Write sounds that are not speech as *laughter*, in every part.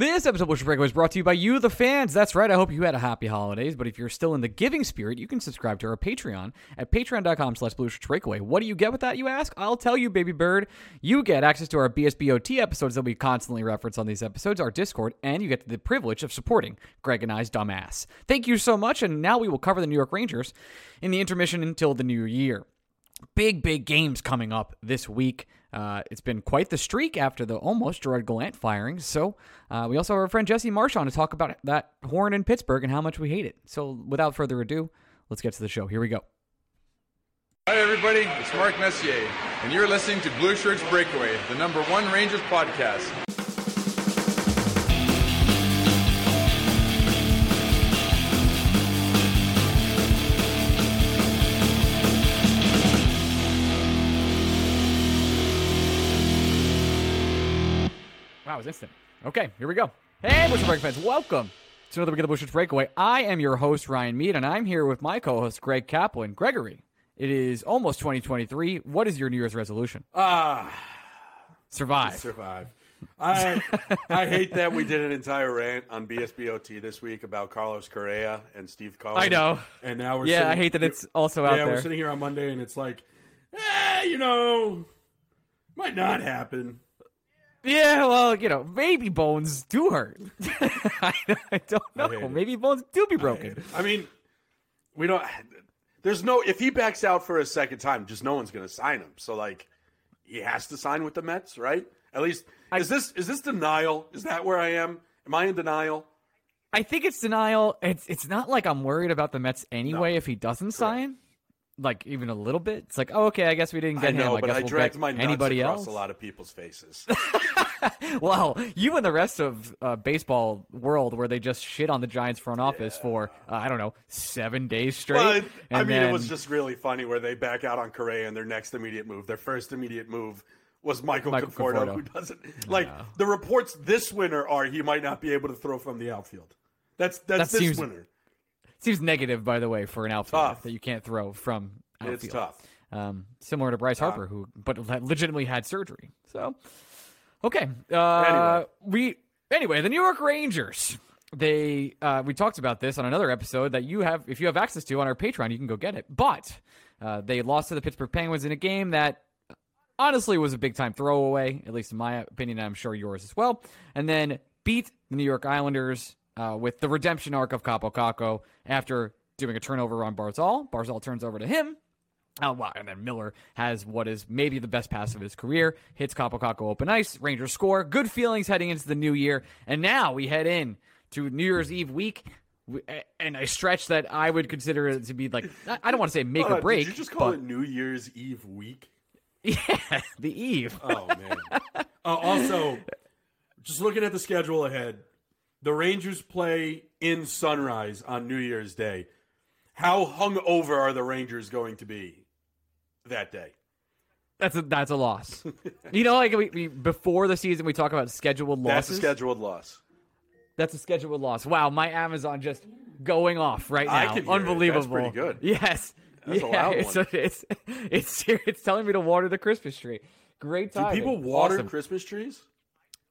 This episode of Bullshit Breakaway is brought to you by you, the fans. That's right. I hope you had a happy holidays. But if you're still in the giving spirit, you can subscribe to our Patreon at patreon.com slash Breakaway. What do you get with that, you ask? I'll tell you, baby bird. You get access to our BSBOT episodes that we constantly reference on these episodes, our Discord, and you get the privilege of supporting Greg and I's dumbass. Thank you so much. And now we will cover the New York Rangers in the intermission until the new year. Big, big games coming up this week. Uh, it's been quite the streak after the almost Gerard Gallant firing. So uh, we also have our friend Jesse Marsh on to talk about that horn in Pittsburgh and how much we hate it. So without further ado, let's get to the show. Here we go. Hi, everybody. It's Mark Messier, and you're listening to Blue Shirts Breakaway, the number one Rangers podcast. Instant. Okay, here we go. Hey, Bushwick Break fans, welcome to another week of the Bushwick Breakaway. I am your host, Ryan Mead, and I'm here with my co-host, Greg Kaplan. Gregory, it is almost 2023. What is your New Year's resolution? Ah, Survive. survive. I I hate that we did an entire rant on BSBOT this week about Carlos Correa and Steve Cohen. I know. And now we're Yeah, sitting, I hate that it's also out yeah there. we're sitting here on Monday and it's like, eh, you know, might not happen. Yeah, well, you know, baby bones do hurt. *laughs* I, I don't know. it. Maybe bones do be broken. I mean, we don't. There's no if he backs out for a second time, just no one's going to sign him. So like, he has to sign with the Mets, right? At least is this is this denial? Is that where I am? Am I in denial? I think it's denial. It's it's not like I'm worried about the Mets anyway if he doesn't sign. Like even a little bit. It's like, oh, okay, I guess we didn't get I know, him. I but guess I we'll dragged get my nuts anybody across else. a lot of people's faces. *laughs* Well, you and the rest of uh, baseball world, where they just shit on the Giants front office for uh, I don't know seven days straight. I mean, then- it was just really funny where they back out on Correa and their next immediate move, their first immediate move was Michael, Michael Conforto, Conforto. who doesn't like the reports this winter are he might not be able to throw from the outfield. That's that's That this seems- winter. Seems negative, by the way, for an outfielder Tough. that you can't throw from outfield. It's tough. Um, similar to Bryce Harper, who but legitimately had surgery. So, okay. Uh, Anyway. we anyway the New York Rangers. They uh, we talked about this on another episode that you have if you have access to on our Patreon, you can go get it. But uh, they lost to the Pittsburgh Penguins in a game that honestly was a big time throwaway, at least in my opinion. and I'm sure yours as well. And then beat the New York Islanders uh, with the redemption arc of Kaapo Kakko after doing a turnover on Barzal. Barzal turns over to him. Oh, wow. And then Miller has what is maybe the best pass of his career, hits Kaapo Kakko open ice, Rangers score. Good feelings heading into the new year. And now we head in to New Year's Eve week. And a stretch that I would consider it to be like, I don't want to say make Hold or break. Did you just call but it New Year's Eve week? *laughs* Yeah, the eve. Oh man. *laughs* uh, also, just looking at the schedule ahead, the Rangers play in Sunrise on New Year's Day. How hungover are the Rangers going to be that day? That's a that's a loss. *laughs* you know, like we, we before the season, we talk about scheduled losses. That's a scheduled loss. That's a scheduled loss. Wow, my Amazon just going off right now. Hear it. That's pretty good. Yes. That's a yeah, loud it's, one. it's it's it's telling me to water the Christmas tree. Great time. Do people water Awesome. Christmas trees?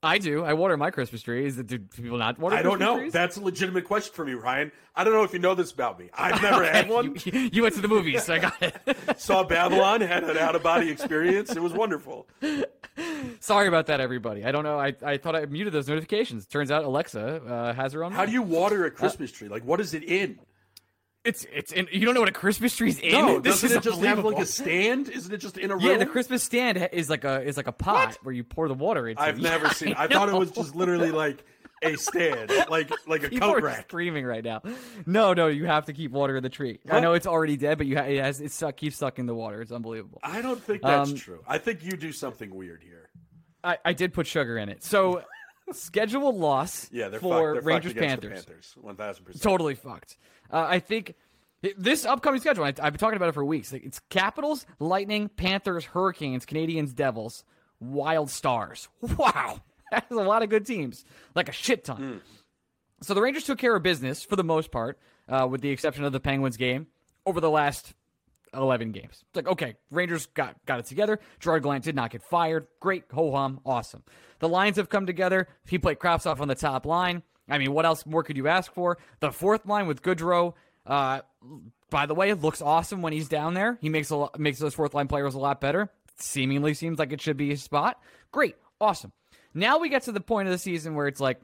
I do. I water my Christmas tree. Is it, do people not water? I don't Christmas know. trees? That's a legitimate question for me, Ryan. I don't know if you know this about me. I've never had *laughs* one. You, *laughs* you went to the movies, so I got it. *laughs* Saw Babylon, had an out of body experience. It was wonderful. Sorry about that, everybody. I don't know. I, I thought I muted those notifications. Turns out Alexa uh, has her own. How do you water a Christmas tree? Like, what is it in? It's it's in, you don't know what a Christmas tree's in. No, this doesn't is it just have like a stand? Isn't it just in a room? Yeah, the Christmas stand is like a is like a pot where you pour the water into. I've never *laughs* seen. I thought it was just literally like a stand, like like a People coat rack. screaming right now. No, no, you have to keep watering the tree. I know it's already dead, but you ha- it has it suck, keeps sucking the water. It's unbelievable. I don't think that's Um, true. I think you do something weird here. I, I did put sugar in it. So *laughs* scheduled loss Yeah, they're for fucked. They're Rangers fucked Panthers. The Panthers, one thousand percent. Totally fucked. Uh, I think this upcoming schedule. I, I've been talking about it for weeks. It's Capitals, Lightning, Panthers, Hurricanes, Canadiens, Devils, Wild Stars. *laughs* Wow, that's a lot of good teams. Like a shit ton. Hmm. So the Rangers took care of business for the most part, uh, with the exception of the Penguins game over the last 11 games. It's like, okay, Rangers got, got it together. Gerard Gallant did not get fired. Great. Ho hum. Awesome. The lines have come together. He played Kravtsov on the top line. I mean, what else more could you ask for? The fourth line with Goodrow, uh, by the way, looks awesome when he's down there. He makes a lot, makes those fourth line players a lot better. Seemingly seems like it should be his spot. Great. Awesome. Now we get to the point of the season where it's like,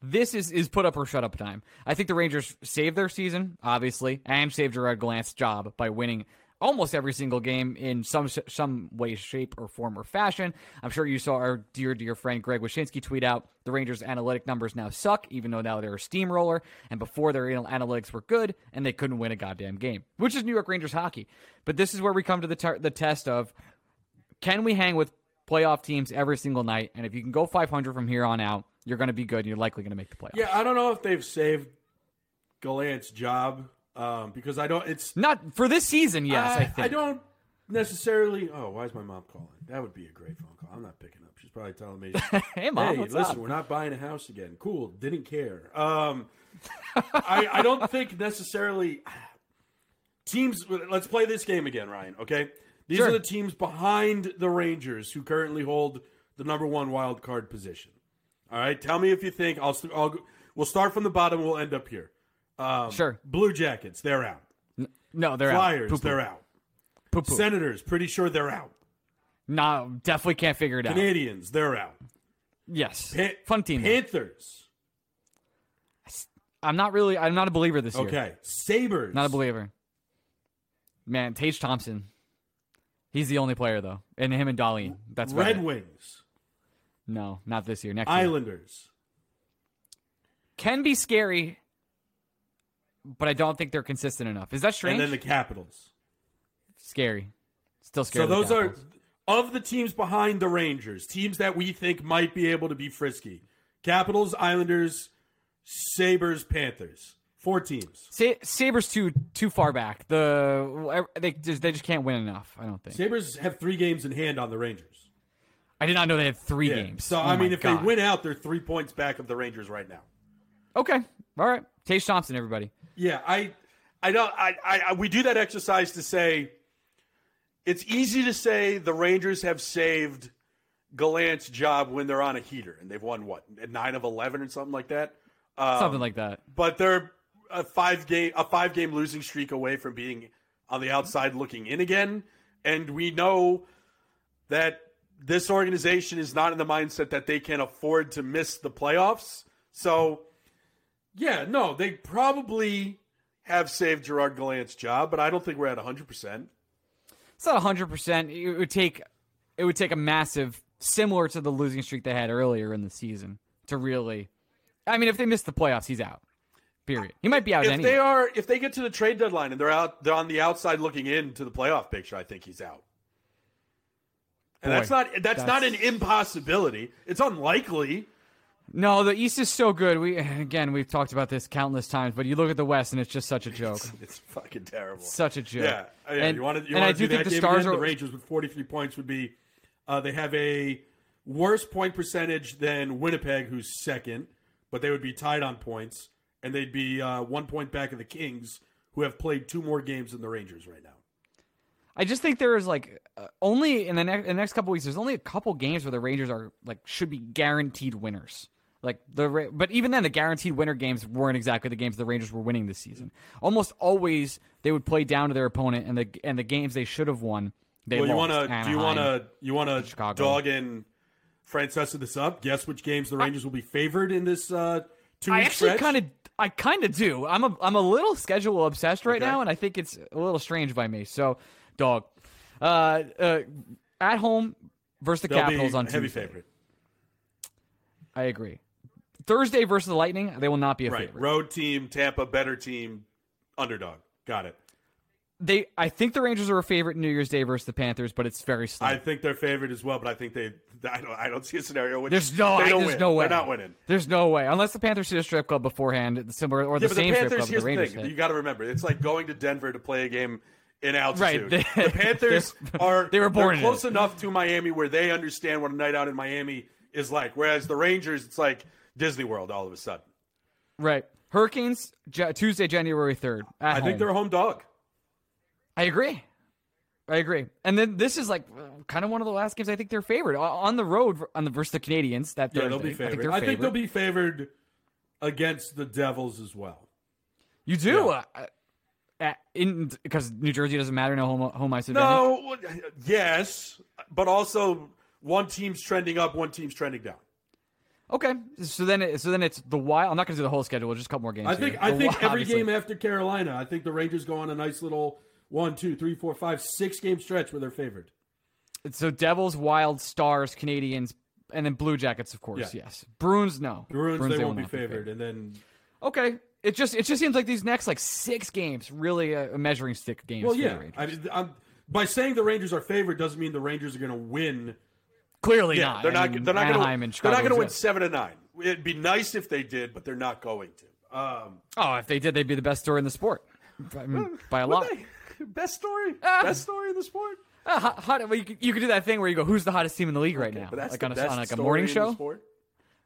this is, is put up or shut up time. I think the Rangers saved their season, obviously, and saved Gerard Gallant's job by winning almost every single game in some some way, shape, or form or fashion. I'm sure you saw our dear, dear friend Greg Wyshynski tweet out the Rangers' analytic numbers now suck, even though now they're a steamroller, and before their analytics were good, and they couldn't win a goddamn game, which is New York Rangers hockey. But this is where we come to the, tar- the test of can we hang with playoff teams every single night? And if you can go 500 from here on out, you're going to be good and you're likely going to make the playoffs. Yeah, I don't know if they've saved Gallant's job um, because I don't. It's not for this season. Yes, I, I think I don't necessarily. Oh, why is my mom calling? That would be a great phone call. I'm not picking up. She's probably telling me, *laughs* "Hey, mom, hey, listen, up? we're not buying a house again. Cool, didn't care." Um, I, I don't *laughs* think necessarily *sighs* teams. Let's play this game again, Ryan. Okay, these Sure. are the teams behind the Rangers who currently hold the number one wild card position. All right, tell me if you think I'll. I'll we'll start from the bottom. We'll end up here. Um, Sure. Blue Jackets, they're out. no, they're Flyers, out. Poo-poo. they're out. Poo-poo. Senators, pretty sure they're out. No, definitely can't figure it out. Canadiens, they're out. Yes, Pa- fun team. Panthers, I'm not really. I'm not a believer this year. okay. Sabres, Not a believer. Man, Tage Thompson. He's the only player though, and him and Dolly. That's Red it. Wings, No, not this year. Next year Islanders, can be scary, but I don't think they're consistent enough. Is that strange? and then the Capitals. scary. Still scary. So those are of the teams behind the Rangers, teams that we think might be able to be frisky. Capitals, Islanders, Sabres, Panthers. Four teams. Sa- Sabres too too far back. The they just they just can't win enough. I don't think. Sabres have three games in hand on the Rangers. I did not know they had three Yeah. games. So Oh I mean, if God. they win out, they're three points back of the Rangers right now. okay, all right. Tage Thompson, everybody. Yeah, I, I don't. I, I, we do that exercise to say it's easy to say the Rangers have saved Gallant's job when they're on a heater and they've won what nine of eleven or something like that. Um, Something like that. But they're a five game a five game losing streak away from being on the outside looking in again, and we know that this organization is not in the mindset that they can afford to miss the playoffs. So, yeah, no, they probably have saved Gerard Gallant's job, but I don't think we're at 100%. It's not hundred percent. It would take it would take a massive, similar to the losing streak they had earlier in the season, to really. I mean, if they miss the playoffs, he's out. Period. He might be out If anyway. they are if they get to the trade deadline and they're out they're on the outside looking into the playoff picture, I think he's out. And Boy, that's not that's, not an impossibility. It's unlikely. No, the East is so good. We *laughs* again we've talked about this countless times, but you look at the West and it's just such a *laughs* joke. It's fucking terrible. such a joke. Yeah, yeah. And, you want to? You and I do do, think that the Stars again? are. The Rangers with 43 points would be. Uh, they have a worse point percentage than Winnipeg, who's second, but they would be tied on points, and they'd be uh, one point back of the Kings, who have played two more games than the Rangers right now. I just think there is like uh, only in the, ne- in the next couple weeks. There's only a couple games where the Rangers are like should be guaranteed winners. Like the but even then the guaranteed winner games weren't exactly the games the Rangers were winning this season. Almost always they would play down to their opponent and the and the games they should have won. They Well, you want to? Do you want to? You want to dog in Francesa this up? Guess which games the Rangers will be favored in this uh, two I actually kind of I kind of do. I'm a I'm a little schedule obsessed right Okay. now, and I think it's a little strange by me. So, dog, uh, uh, at home versus the They'll Capitals on a heavy Tuesday. favorite. I agree. Thursday versus the Lightning, they will not be a Right, favorite. road team, Tampa, better team, underdog. Got it. They, I think the Rangers are a favorite New Year's Day versus the Panthers, but it's very slim. I think they're favored as well, but I think they. I don't. I don't see a scenario. Which there's no, they I, don't there's win. no way. They're not winning. There's no way unless the Panthers hit a strip club beforehand, similar or the Yeah, the same strip Panthers. club Here's the Rangers the thing. You got to remember, it's like going to Denver to play a game in altitude. Right, *laughs* the Panthers are. *laughs* they were born they're close enough to Miami where they understand what a night out in Miami is like. Whereas the Rangers, it's like Disney World all of a sudden. Right, Hurricanes Ja- Tuesday, January third. I think they're a home dog. I agree. I agree. And then this is like kind of one of the last games I think they're favored on the road on the versus the Canadiens. That Yeah, Thursday. they'll be I think, favored. I think, they'll be favored against the Devils as well. You do. Yeah. Uh, uh, in because New Jersey doesn't matter. No home home ice advantage. No, yes, but also one team's trending up, one team's trending down. Okay, so then it, so then it's the Wild. I'm not going to do the whole schedule. Just a couple more games. I think here. I The think Wild, every obviously. game after Carolina, I think the Rangers go on a nice little one, two, three, four, five, six game stretch where they're favored. So Devils, Wild, Stars, Canadiens, and then Blue Jackets, of course. Yeah. Yes. Bruins, no. Bruins, they, will won't be favored, and then Okay. It just it just seems like these next like six games really a, a measuring stick games. well, for yeah. the Rangers. I mean, by saying the Rangers are favored doesn't mean the Rangers are going to win. Clearly Yeah, not. they're I not. mean, they're not going to. They're not going to win seven to nine. It'd be nice if they did, but they're not going to. Um, Oh, if they did, they'd be the best story in the sport I mean, *laughs* by a lot. they? *laughs* Best story. Ah. Best story in the sport. Uh, hot, hot, well, you, could, you could do that thing where you go, "Who's the hottest team in the league right now?" But that's like the on a, on like a morning show.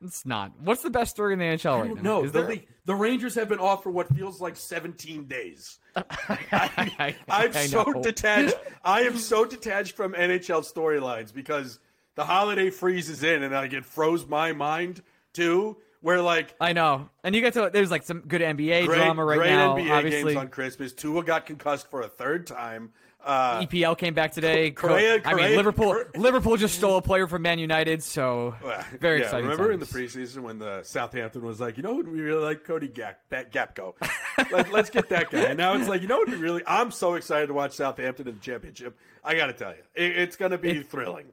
It's not. What's the best story in the NHL right now? No, the, there? the Rangers have been off for what feels like 17 days. *laughs* I, I'm I so detached. I am so detached from NHL storylines because the holiday freezes in and like it froze my mind too. Where like I know, and you get to there's like some good NBA great, drama right great now. NBA obviously, games on Christmas. Tua got concussed for a third time. Uh, EPL came back today. Correa- I mean, Liverpool. Cor- Liverpool just stole a player from Man United, so very yeah, exciting. Remember in the preseason when the Southampton was like, you know, what we really like Cody Gap, that Gakpo. Let, let's get that guy. And now it's like, you know what? we Really, I'm so excited to watch Southampton in the championship. I got to tell you, it, it's going to be thrilling.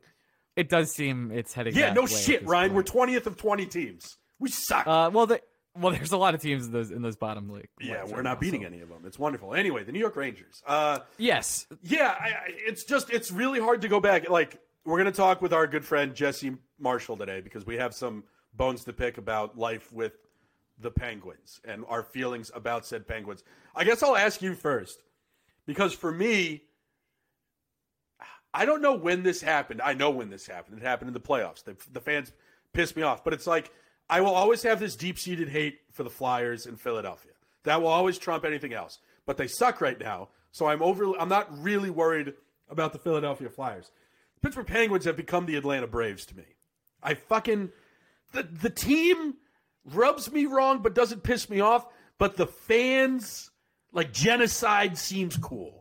It does seem it's heading. Yeah, no shit, Ryan. point. We're twentieth of twenty teams. We suck. Uh, well, the, well, there's a lot of teams in those in those bottom league. yeah, we're right not now, beating so- any of them. It's wonderful. Anyway, the New York Rangers. Uh, Yes, yeah, I, I, it's just it's really hard to go back. Like we're gonna talk with our good friend Jesse Marshall today because we have some bones to pick about life with the Penguins and our feelings about said Penguins. I guess I'll ask you first because for me, I don't know when this happened. I know when this happened. It happened in the playoffs. The, the fans pissed me off, but it's like I will always have this deep-seated hate for the Flyers in Philadelphia. That will always trump anything else. But they suck right now, so I'm over. I'm not really worried about the Philadelphia Flyers. Pittsburgh Penguins have become the Atlanta Braves to me. I fucking the the team rubs me wrong, but doesn't piss me off. But the fans, like genocide, seems cool.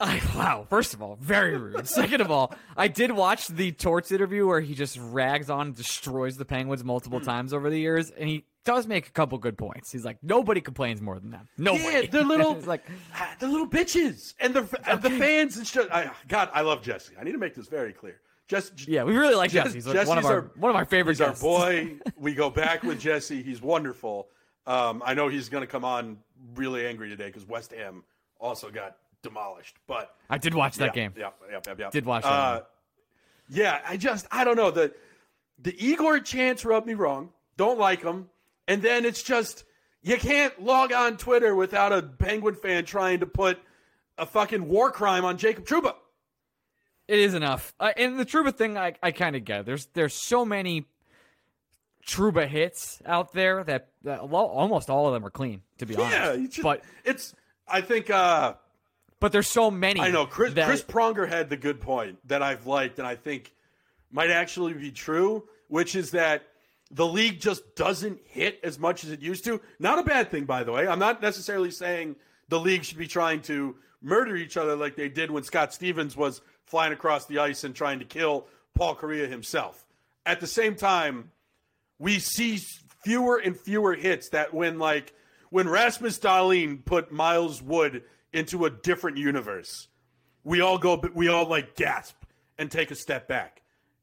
I, *laughs* wow. First of all, very rude. Second of all, I did watch the Torts interview where he just rags on and destroys the Penguins multiple Hmm. times over the years, and he does make a couple good points. He's like, nobody complains more than them. Nobody. Yeah, they're little, *laughs* like, ah, they're little bitches, and the the fans. and stuff. I, God, I love Jesse. I need to make this very clear. Just yeah, we really like Jesse. He's like one of Jesse's our, our- one of our favorite He's our boy. *laughs* we go back with Jesse. He's wonderful. Um, I know he's going to come on really angry today because West Ham also got demolished. But I did watch that yeah, game. Yeah, yeah, yeah, yeah. Did watch that Uh, yeah, I just I don't know the the Igor chants rubbed me wrong. Don't like him, and then it's just you can't log on Twitter without a Penguin fan trying to put a fucking war crime on Jacob Trouba. It is enough. Uh, and the Trouba thing, I, I kind of get. There's there's so many Trouba hits out there that, that almost all of them are clean, to be honest. Yeah, but it's I think. uh but there's so many. I know Chris that- Chris Pronger had the good point that I've liked and I think might actually be true, which is that the league just doesn't hit as much as it used to. Not a bad thing, by the way. I'm not necessarily saying the league should be trying to murder each other like they did when Scott Stevens was flying across the ice and trying to kill Paul Kariya himself. At the same time, we see fewer and fewer hits that when like when Rasmus Dahlin put Miles Wood into a different universe, we all go we all like gasp and take a step back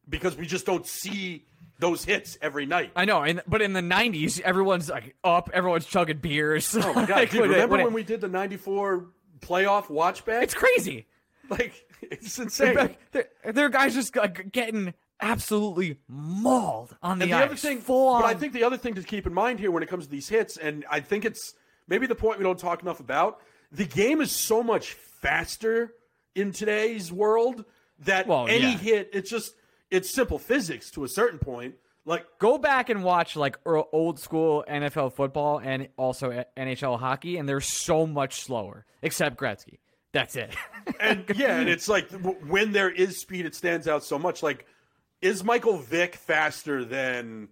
because we just don't see those hits every night. I know, and but in the '90s, everyone's like up, everyone's chugging beers. Oh my *laughs* god, Like, dude, when it- remember when we did the 94 playoff watch back? It's crazy. like *laughs* it's insane. There, there are guys just like, getting absolutely mauled on the, And the ice. other thing, full on. I think the other thing to keep in mind here when it comes to these hits, and I think it's maybe the point we don't talk enough about, the game is so much faster in today's world that Well, any yeah. hit, it's just it's simple physics to a certain point. Like go back and watch like old school NFL football and also NHL hockey, and they're so much slower. Except Gretzky, That's it. *laughs* and yeah, and it's like when there is speed, it stands out so much. Like, is Michael Vick faster than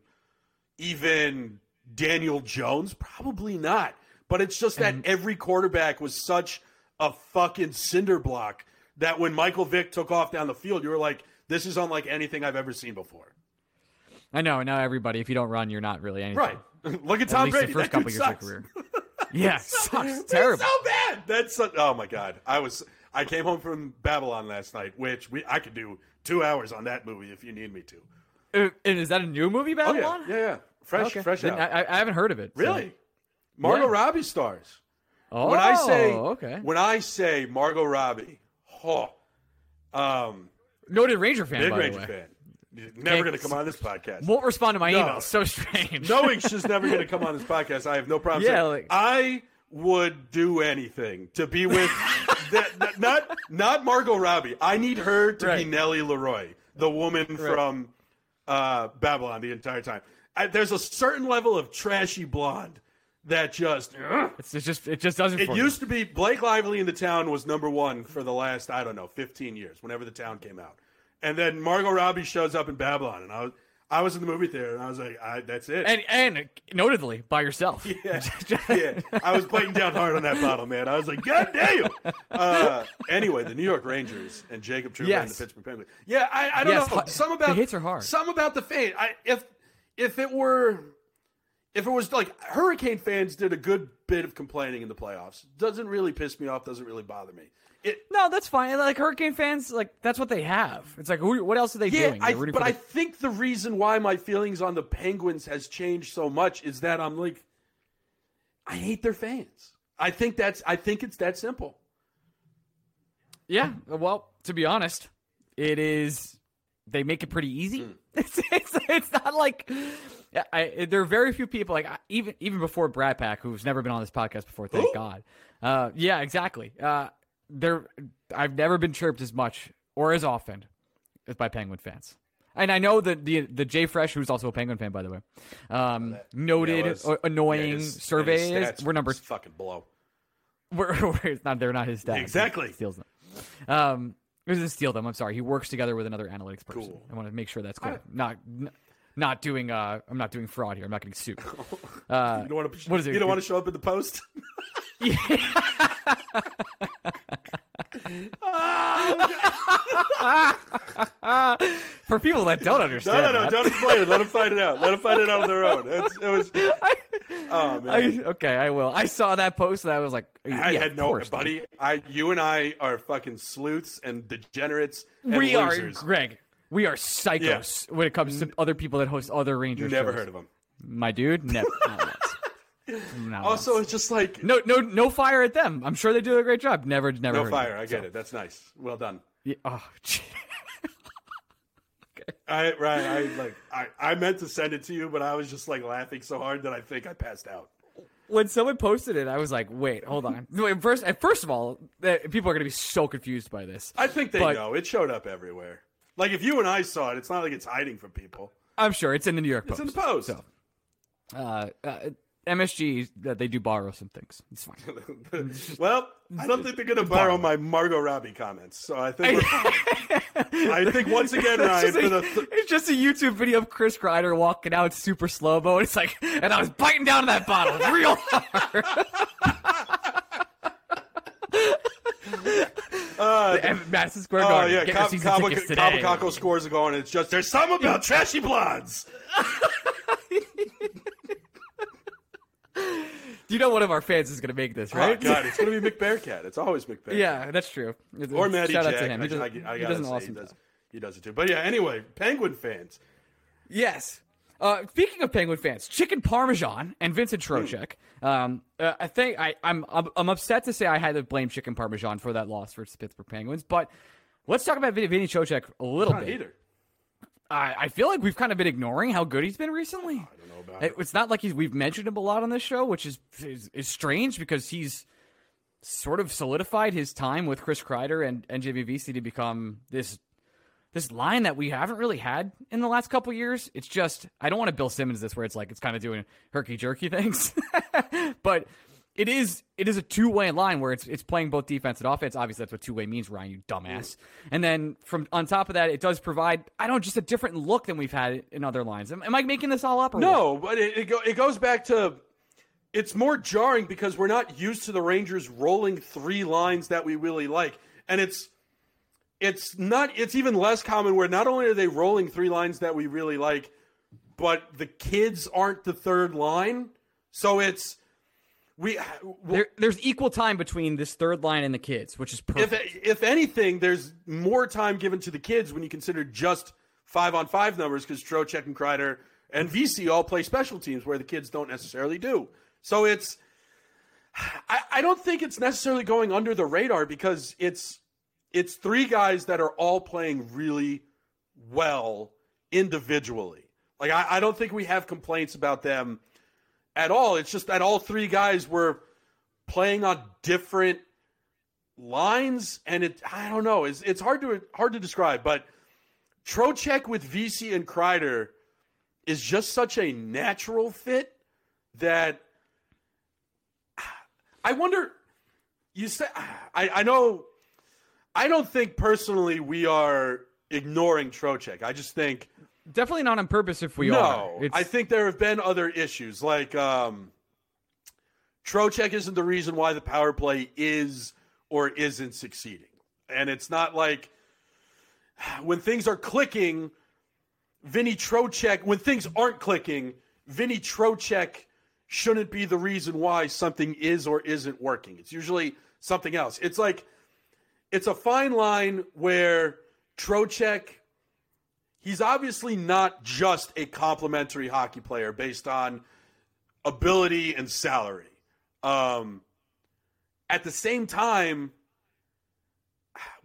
even Daniel Jones? Probably not. But it's just that every quarterback was such a fucking cinder block that when Michael Vick took off down the field, you were like, this is unlike anything I've ever seen before. I know. Now everybody, if you don't run, you're not really anything. Right. *laughs* Look at At Tom least Brady. the first couple years of sucks. your career. *laughs* Yeah, sucks. It's Terrible. so bad. That's so, oh my god. I was I came home from Babylon last night, which we I could do two hours on that movie if you need me to. Uh, and is that a new movie, Oh Babylon? yeah, yeah, yeah. Fresh, Okay. fresh out. I, I haven't heard of it. so- really? Margot Yeah. Robbie stars. Oh, When I say okay. when I say Margot Robbie, oh, um, Noted Ranger fan, big by Ranger the way. fan. Never going to come on this podcast. Won't respond to my No. emails. So strange. Knowing *laughs* she's never going to come on this podcast, I have no problem. Yeah, like- I would do anything to be with *laughs* that, that- not not Margot Robbie. I need her to be Right. Nellie LaRoy, the woman from uh, Babylon, the entire time. I, there's a certain level of trashy blonde that just. It's, it's just it just doesn't. It used to be Blake Lively in the town was number one for the last I don't know 15 years. Whenever the town came out, and then Margot Robbie shows up in Babylon, and I was I was in the movie theater, and I was like, I, that's it. and and notably by yourself. *laughs* yeah, *laughs* yeah, I was biting down hard on that bottle, man. I was like, God damn. Uh, anyway, the New York Rangers and Jacob Trouba and the Pittsburgh Penguins. Yeah, I, I don't Yes, know. Some the about hits are hard. Some about the fan. I if if it were if it was like Hurricane fans did a good bit of complaining in the playoffs. Doesn't really piss me off. Doesn't really bother me. It, No, that's fine. Like Hurricane fans, like that's what they have. It's like who, what else are they yeah, doing? I, but I the- think the reason why my feelings on the Penguins has changed so much is that I'm like, I hate their fans. I think that's. I think it's that simple. yeah. Well, to be honest, it is. They make it pretty easy. Hmm. *laughs* It's, it's it's not like I, there are very few people like even even before Brad Pack, who's never been on this podcast before. Thank Who? God. Uh, yeah, exactly. Uh, there, I've never been chirped as much or as often as by Penguin fans. And I know that the the Jay Fresh, who's also a Penguin fan, by the way, um, noted Yeah, uh, annoying yeah, his- surveys. yeah, stats We're number fucking blow. we're, *laughs* we're, not they're not his stats. He Exactly. steals them. Um, he doesn't steal them. I'm sorry. He works together with another analytics person. Cool. I want to make sure that's clear. Not n- not doing. Uh, I'm not doing fraud here. I'm not getting sued. *laughs* Uh, You don't want to. What is it? You don't want to show up in the post. *laughs* *laughs* for people that don't understand. no, no! that, Don't explain it. Let them find it out. Let them find it out on their own. It's, it was. Oh man! I, okay, I will. I saw that post and I was like, I had no, course, buddy. I, you and I are fucking sleuths and degenerates. And We are. Greg. We are psychos when it comes to other people that host other Rangers. You've never shows. heard of them. My dude, never. *laughs* Not once. Not Also, once. it's just like no, no, no fire at them. I'm sure they do a great job. Never, never. no fire. Of I get so. it. That's nice. Well done. Yeah, oh, *laughs* gee. I right. I like. I, I meant to send it to you, but I was just like laughing so hard that I think I passed out. when someone posted it, I was like, "Wait, hold on." *laughs* Wait, First, and first of all, uh, people are going to be so confused by this. I think they But- know it showed up everywhere. Like if you and I saw it, it's not like it's hiding from people. I'm sure it's in the New York Post. It's in the post. So, uh, uh, MSG that they do borrow some things. It's fine. *laughs* well, I don't think they're going to borrow my Margot Robbie comments. So I think *laughs* I think once again, It's Ryan, just, a, th- it's just a YouTube video of Chris Kreider walking out super slow mo. It's like, and I was biting down to that bottle real *laughs* hard. Uh, And Madison Square oh Garden. yeah, Get your Kab- season Kaba- tickets today. Kabakako scores a goal, and it's just there's something about trashy blondes. Do *laughs* you know one of our fans is going to make this, right? Oh? God, it's going to be *laughs* McBearcat. It's always McBearcat. yeah, that's true. or Matty Shout Jack. out to him. I, He does, I, I he gotta does an say, awesome he does, he does it too. But yeah, anyway, Penguin fans. Yes. Uh, speaking of Penguin fans, Chicken Parmesan and Vincent Trocheck. Um, uh, I think I, I'm, I'm I'm upset to say I had to blame Chicken Parmesan for that loss versus the Pittsburgh Penguins, but let's talk about Vin- Vinny Trocheck a little Not bit. either. I, I feel like we've kind of been ignoring how good he's been recently. I don't know about It- it. It's not like he's, we've mentioned him a lot on this show, which is, is is strange because he's sort of solidified his time with Chris Kreider and and JVVC to become this this line that we haven't really had in the last couple years. It's just I don't want to Bill Simmons this where it's like it's kind of doing herky jerky *laughs* things, but it is it is a two way line where it's it's playing both defense and offense. Obviously, that's what two way means, Ryan. You dumbass. And then from on top of that, it does provide I don't know, just a different look than we've had in other lines. Am, am I making this all up? Or No, what? but it, it, go, it goes back to it's more jarring because we're not used to the Rangers rolling three lines that we really like, and it's it's not it's even less common where not only are they rolling three lines that we really like, but the kids aren't the third line, so it's we There, there's equal time between this third line and the kids, which is perfect. if if anything, there's more time given to the kids when you consider just five on five numbers because Trocheck and Kreider and Vesey all play special teams where the kids don't necessarily do. So it's I, I don't think it's necessarily going under the radar because it's it's three guys that are all playing really well individually. Like I, I don't think we have complaints about them at all. It's just that all three guys were playing on different lines, and it I don't know. It's it's hard to hard to describe, but Trocheck with Vesey and Kreider is just such a natural fit that I wonder. You say I, I know. I don't think personally we are ignoring Trocheck. I just think Definitely not on purpose if we no, are. It's, I think there have been other issues. Like um, Trocheck isn't the reason why the power play is or isn't succeeding. And it's not like when things are clicking, Vinny Trocheck, when things aren't clicking, Vinny Trocheck shouldn't be the reason why something is or isn't working. It's usually something else. It's like, it's a fine line where Trocheck, he's obviously not just a complimentary hockey player based on ability and salary. Um, at the same time,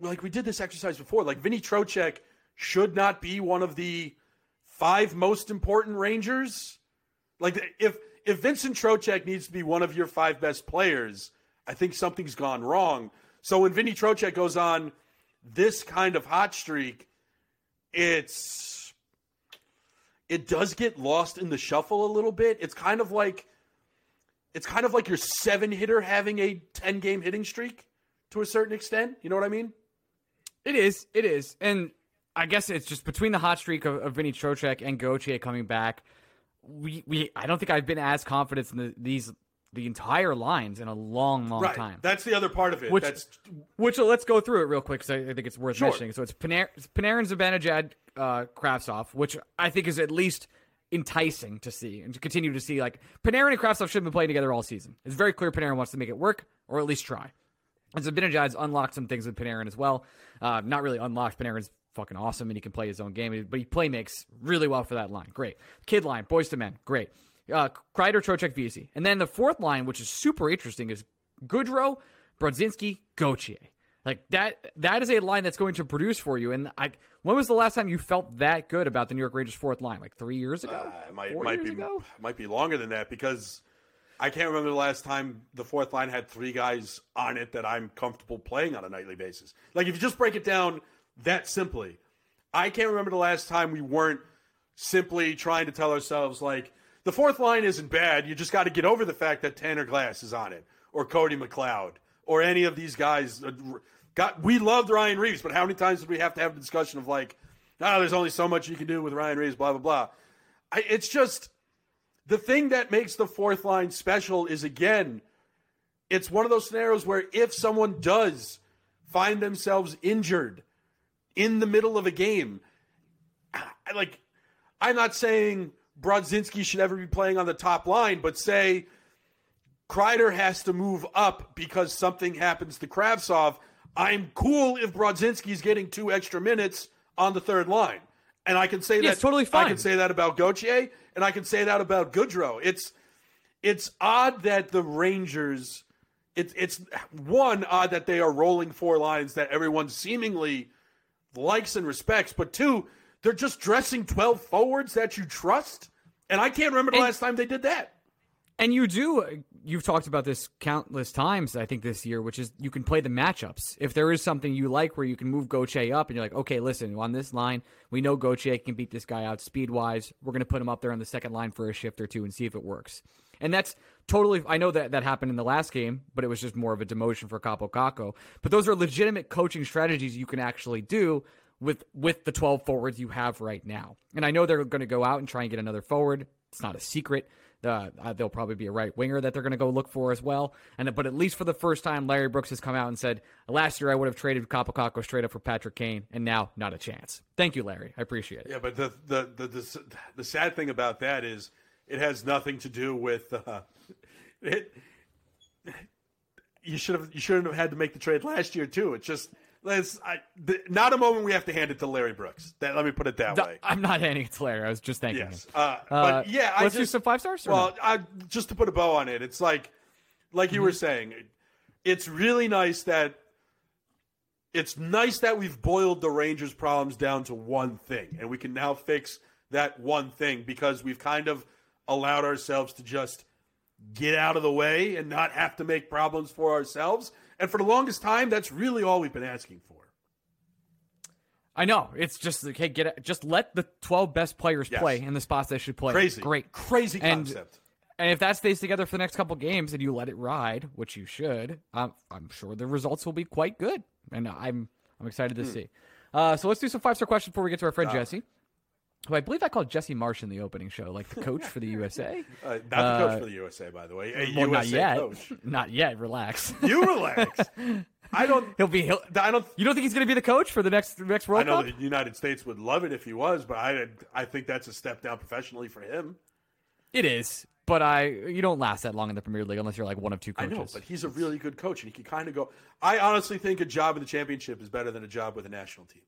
like we did this exercise before, like Vinny Trocheck should not be one of the five most important Rangers. Like if if Vincent Trocheck needs to be one of your five best players, I think something's gone wrong. So when Vinny Trocheck goes on this kind of hot streak, it's it does get lost in the shuffle a little bit. It's kind of like it's kind of like your seven hitter having a 10 game hitting streak to a certain extent. You know what I mean? It is. It is. And I guess it's just between the hot streak of, of Vinny Trocheck and Gauthier coming back. We, we I don't think I've been as confident in the, these the entire lines in a long, long right. time. That's the other part of it. Which- That's Which uh, let's go through it real quick because I, think it's worth Sure. mentioning. So it's Panarin, it's Panarin Zibanejad, uh, Kravtsov, which I think is at least enticing to see and to continue to see. Like Panarin and Kravtsov should have been playing together all season. It's very clear Panarin wants to make it work or at least try. And Zibanejad's unlocked some things with Panarin as well. Uh, not really unlocked. Panarin's fucking awesome and he can play his own game, but he play makes really well for that line. Great. Kid line, boys to men, great. Uh, Kreider, Trocheck, Vesey. And then the fourth line, which is super interesting, is Goodrow, Brodzinski, Gauthier. Like that that is a line that's going to produce for you. And I when was the last time you felt that good about the New York Rangers fourth line? Like three years ago? Uh, it might Four might years be ago? might be longer than that because I can't remember the last time the fourth line had three guys on it that I'm comfortable playing on a nightly basis. Like if you just break it down that simply, I can't remember the last time we weren't simply trying to tell ourselves like the fourth line isn't bad. You just got to get over the fact that Tanner Glass is on it or Cody McLeod or any of these guys. uh, Got we loved Ryan Reaves, but how many times did we have to have the discussion of like, oh, there's only so much you can do with Ryan Reaves, blah blah blah. I, it's just the thing that makes the fourth line special is again, it's one of those scenarios where if someone does find themselves injured in the middle of a game, like I'm not saying Brodzinski should ever be playing on the top line, but say Kreider has to move up because something happens to Kravtsov. I'm cool if Brodzinski's getting two extra minutes on the third line. And I can say Yeah, that totally I can say that about Gauthier, and I can say that about Goodrow. It's it's odd that the Rangers it's it's one odd that they are rolling four lines that everyone seemingly likes and respects, but two, they're just dressing 12 forwards that you trust. And I can't remember the And- last time they did that. And you do, uh, you've talked about this countless times, I think, this year, which is you can play the matchups. If there is something you like where you can move Gauthier up and you're like, okay, listen, on this line, we know Gauthier can beat this guy out speed wise. We're going to put him up there on the second line for a shift or two and see if it works. And that's totally. I know that that happened in the last game, but it was just more of a demotion for Kaapo Kakko. But those are legitimate coaching strategies you can actually do with with the 12 forwards you have right now. And I know they're going to go out and try and get another forward. It's not a secret. Uh, there'll probably be a right winger that they're going to go look for as well. And but at least for the first time, Larry Brooks has come out and said, "Last year I would have traded Kaapo Kakko straight up for Patrick Kane, and now not a chance." Thank you, Larry. I appreciate it. Yeah, but the the the the, the sad thing about that is it has nothing to do with uh, it. You should have you shouldn't have had to make the trade last year too. It's just let's I, the, not a moment we have to hand it to Larry Brooks. That let me put it that Th- way. I'm not handing it to Larry. I was just thanking Yes, him. uh, Uh, but yeah, I let's do just, some five stars. Well, no? I, just to put a bow on it, it's like, like you were saying, it's really nice that it's nice that we've boiled the Rangers' problems down to one thing, and we can now fix that one thing because we've kind of allowed ourselves to just get out of the way and not have to make problems for ourselves. And for the longest time, that's really all we've been asking for. I know it's just like, hey, get it. Just let the 12 best players Yes. play in the spots they should play. Crazy, great. crazy And- concept. And if that stays together for the next couple games and you let it ride, which you should, um, I'm sure the results will be quite good. And I'm I'm excited Hmm. to see. Uh, so let's do some five star questions before we get to our Uh, friend Jesse, who I believe I called Jesse Marsh in the opening show, like the *laughs* coach for the USA. Uh, not the coach for the USA, by the way. A Well, not USA yet. coach. *laughs* Not yet. Relax. You relax. I don't. *laughs* he'll be. He'll, I don't. you don't think he's going to be the coach for the next next World Cup? I know Cup? the United States would love it if he was, but I I think that's a step down professionally for him. It is, but I you don't last that long in the Premier League unless you're like one of two I coaches. know, but he's a really good coach, and he can kind of go. I honestly think a job in the championship is better than a job with a national team,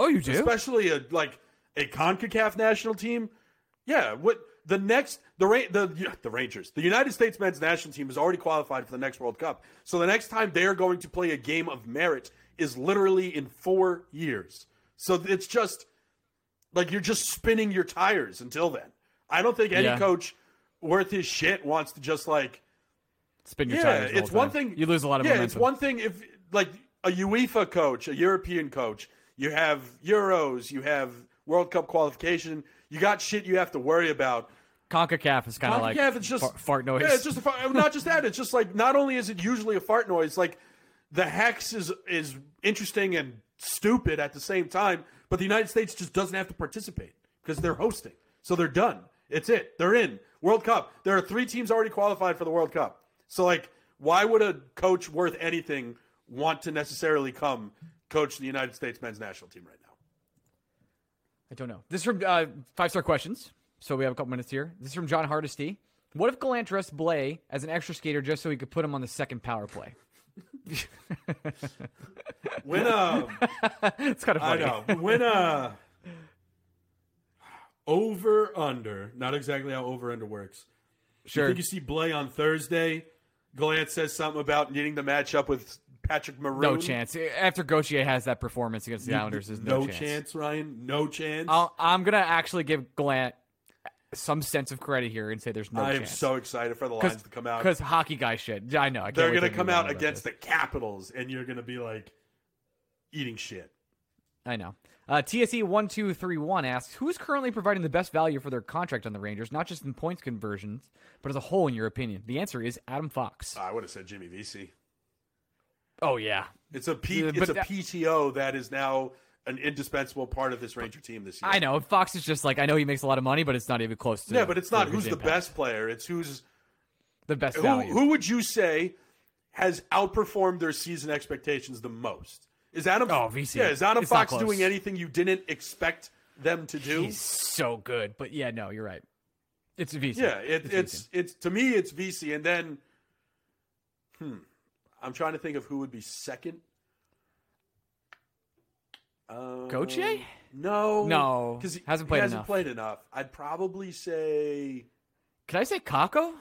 oh, you do? especially a like a Concacaf national team. Yeah, what the next the the the Rangers, the United States men's national team is already qualified for the next World Cup. So the next time they are going to play a game of merit is literally in four years. So it's just like you're just spinning your tires until then. I don't think any Yeah. coach worth his shit wants to just like Spin your yeah, tires. it's one time. thing. You lose a lot of yeah, momentum. it's one thing if like a UEFA coach, a European coach, you have Euros, you have World Cup qualification, you got shit you have to worry about. Concacaf is kind of like it's just fart, fart noise. Yeah, it's just a fart, not just that. It's just like not only is it usually a fart noise, like the hex is is interesting and stupid at the same time. But the United States just doesn't have to participate because they're hosting, so they're done. It's it. They're in World Cup. There are three teams already qualified for the World Cup. So like, why would a coach worth anything want to necessarily come coach the United States men's national team right now? I don't know. This is from uh, five star questions. So we have a couple minutes here. This is from John Hardesty. What if Gallant dressed Blais as an extra skater just so he could put him on the second power play? *laughs* When um. *laughs* it's kind of funny. I know. When uh over under, not exactly how over under works. You Sure. think you see Blais on Thursday? Gallant says something about needing to match up with Patrick Maroon. No chance. After Gauthier has that performance against the Islanders, there's no, chance. chance. Ryan. No chance. I'll, I'm gonna actually give Gallant some sense of credit here and say there's no chance. I am so excited for the lines to come out. because hockey guy shit. I know. I They're going to to come out against this. the Capitals, and you're going to be like eating shit. I know. Uh, TSE one two three one asks, "Who is currently providing the best value for their contract on the Rangers, not just in points conversions, but as a whole, in your opinion?" The answer is Adam Fox. I would have said Jimmy Vesey. Oh yeah, It's a P- it's but a that- PTO that is now an indispensable part of this Ranger team this year. I know. Fox is just like I know he makes a lot of money, but it's not even close to. Yeah, but it's not who's the best player. It's who's The best who, value. who would you say has outperformed their season expectations the most? Is Adam? Oh, Vesey. Yeah, is Adam It's Fox doing anything you didn't expect them to do? He's so good, but yeah, no, you're right. It's Vesey. yeah, it, Vesey. it's it's to me it's Vesey, and then hmm, I'm trying to think of who would be second. Um, Gauthier? No, No, because he hasn't played hasn't enough. played enough. I'd probably say. Can I say Kakko?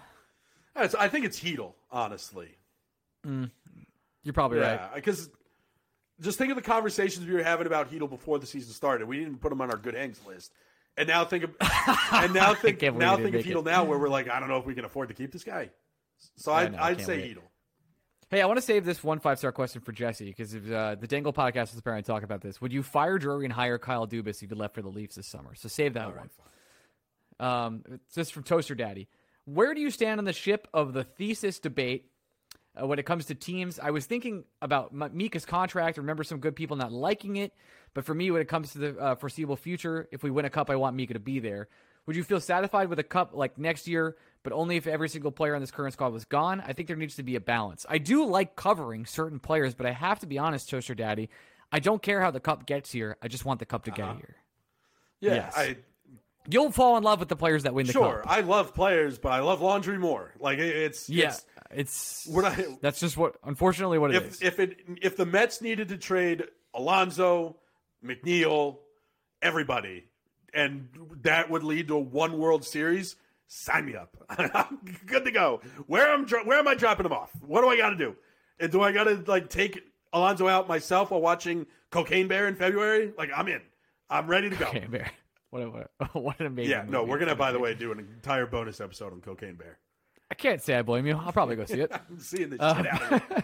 I think it's Heedle, honestly. You're probably right. Yeah, because just think of the conversations we were having about Heedle before the season started. We didn't put him on our good hangs list, and now think of *laughs* and now think now think of Heedle now, where we're like, I don't know if we can afford to keep this guy. So I I I'd say wait. Heedle. Hey, I want to save this one five star question for Jesse because uh, the Dangle podcast was apparently talking about this. Would you fire Drury and hire Kyle Dubas if you left for the Leafs this summer? So save that one. Um, it's just from Toaster Daddy. where do you stand on the ship of the Theseus debate uh, when it comes to teams? I was thinking about Mika's contract. I remember some good people not liking it, but for me, when it comes to the uh, foreseeable future, if we win a cup, I want Mika to be there. Would you feel satisfied with a cup like next year, but only if every single player on this current squad was gone? I think there needs to be a balance. I do like covering certain players, but I have to be honest, Toaster Daddy. I don't care how the cup gets here. I just want the cup to uh-huh. get here. Yeah, yes. I You'll fall in love with the players that win the sure, cup. Sure, I love players, but I love laundry more. Like it's yeah, it's, it's. That's just what, unfortunately, what if, it is. If it if the Mets needed to trade Alonso, McNeil, everybody, and that would lead to a one World Series, sign me up. *laughs* I'm good to go. Where am where am I dropping them off? What do I got to do? And do I got to like take Alonzo out myself while watching Cocaine Bear in February? Like I'm in. I'm ready to go. Cocaine Bear. *laughs* What, a, *laughs* what an amazing. Yeah, no, we're gonna by the way do an entire bonus episode on Cocaine Bear. I can't say I blame you. I'll probably go see it. I'm seeing this uh, shit out of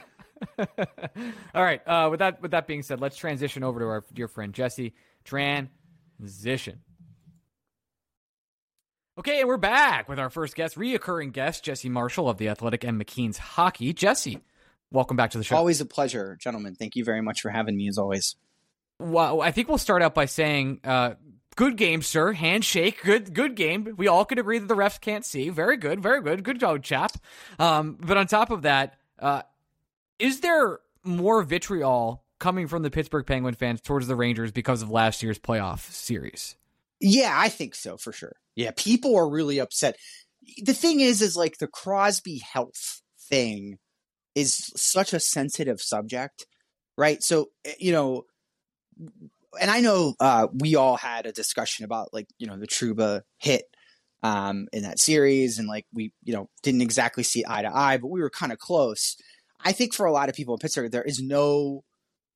it. All right. Uh, with that with that being said, let's transition over to our dear friend Jesse. Transition. Okay, and we're back with our first guest, reoccurring guest, Jesse Marshall of the Athletic and McKeen's Hockey. Jesse, welcome back to the show. Always a pleasure, gentlemen. Thank you very much for having me, as always. Well, I think we'll start out by saying uh, Good game, sir. Handshake. Good, good game. We all could agree that the refs can't see. Very good, very good. Good job, chap. Um, but on top of that, uh, is there more vitriol coming from the Pittsburgh Penguin fans towards the Rangers because of last year's playoff series? Yeah, I think so for sure. Yeah, people are really upset. The thing is, is like the Crosby health thing is such a sensitive subject, right? So, eh, you know, and I know uh, we all had a discussion about like you know the Trouba hit um, in that series, and like we you know didn't exactly see eye to eye, but we were kind of close. I think for a lot of people in Pittsburgh, there is no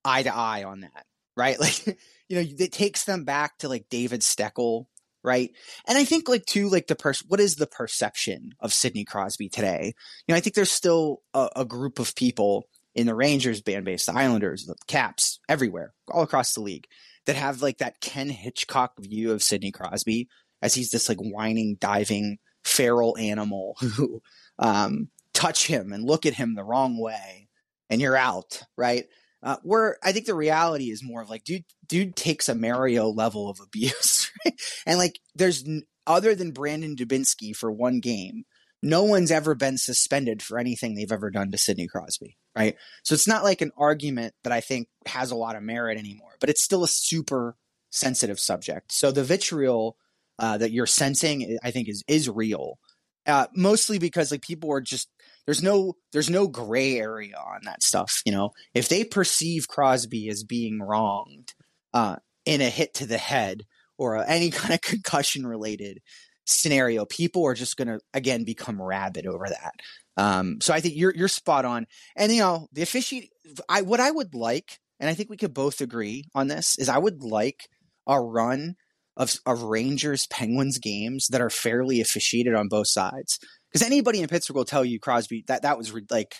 eye to eye on that, right? *laughs* Like you know, it takes them back to like David Steckel, right? And I think like too, like the person, what is the perception of Sidney Crosby today? You know, I think there's still a, a group of people in the Rangers band base, the Islanders, the Caps, everywhere, all across the league that have like that Ken Hitchcock view of Sidney Crosby as he's this like whining, diving, feral animal *laughs* who um, touch him and look at him the wrong way and you're out, right? Uh, where I think the reality is more of like, dude, dude takes a Mario level of abuse? *laughs* and like, there's other than Brandon Dubinsky for one game, no one's ever been suspended for anything they've ever done to Sidney Crosby, right? So it's not like an argument that I think has a lot of merit anymore, but it's still a super sensitive subject. So the vitriol uh, that you're sensing, I think, is is real, uh, mostly because like people are just there's no there's no gray area on that stuff. You know, if they perceive Crosby as being wronged uh, in a hit to the head or any *laughs* kind of concussion related scenario, people are just going to again become rabid over that. Um, so I think you're you're spot on. And you know, the officiate, I what I would like, and I think we could both agree on this, is I would like a run of of Rangers Penguins games that are fairly officiated on both sides. Because anybody in Pittsburgh will tell you Crosby that that was like,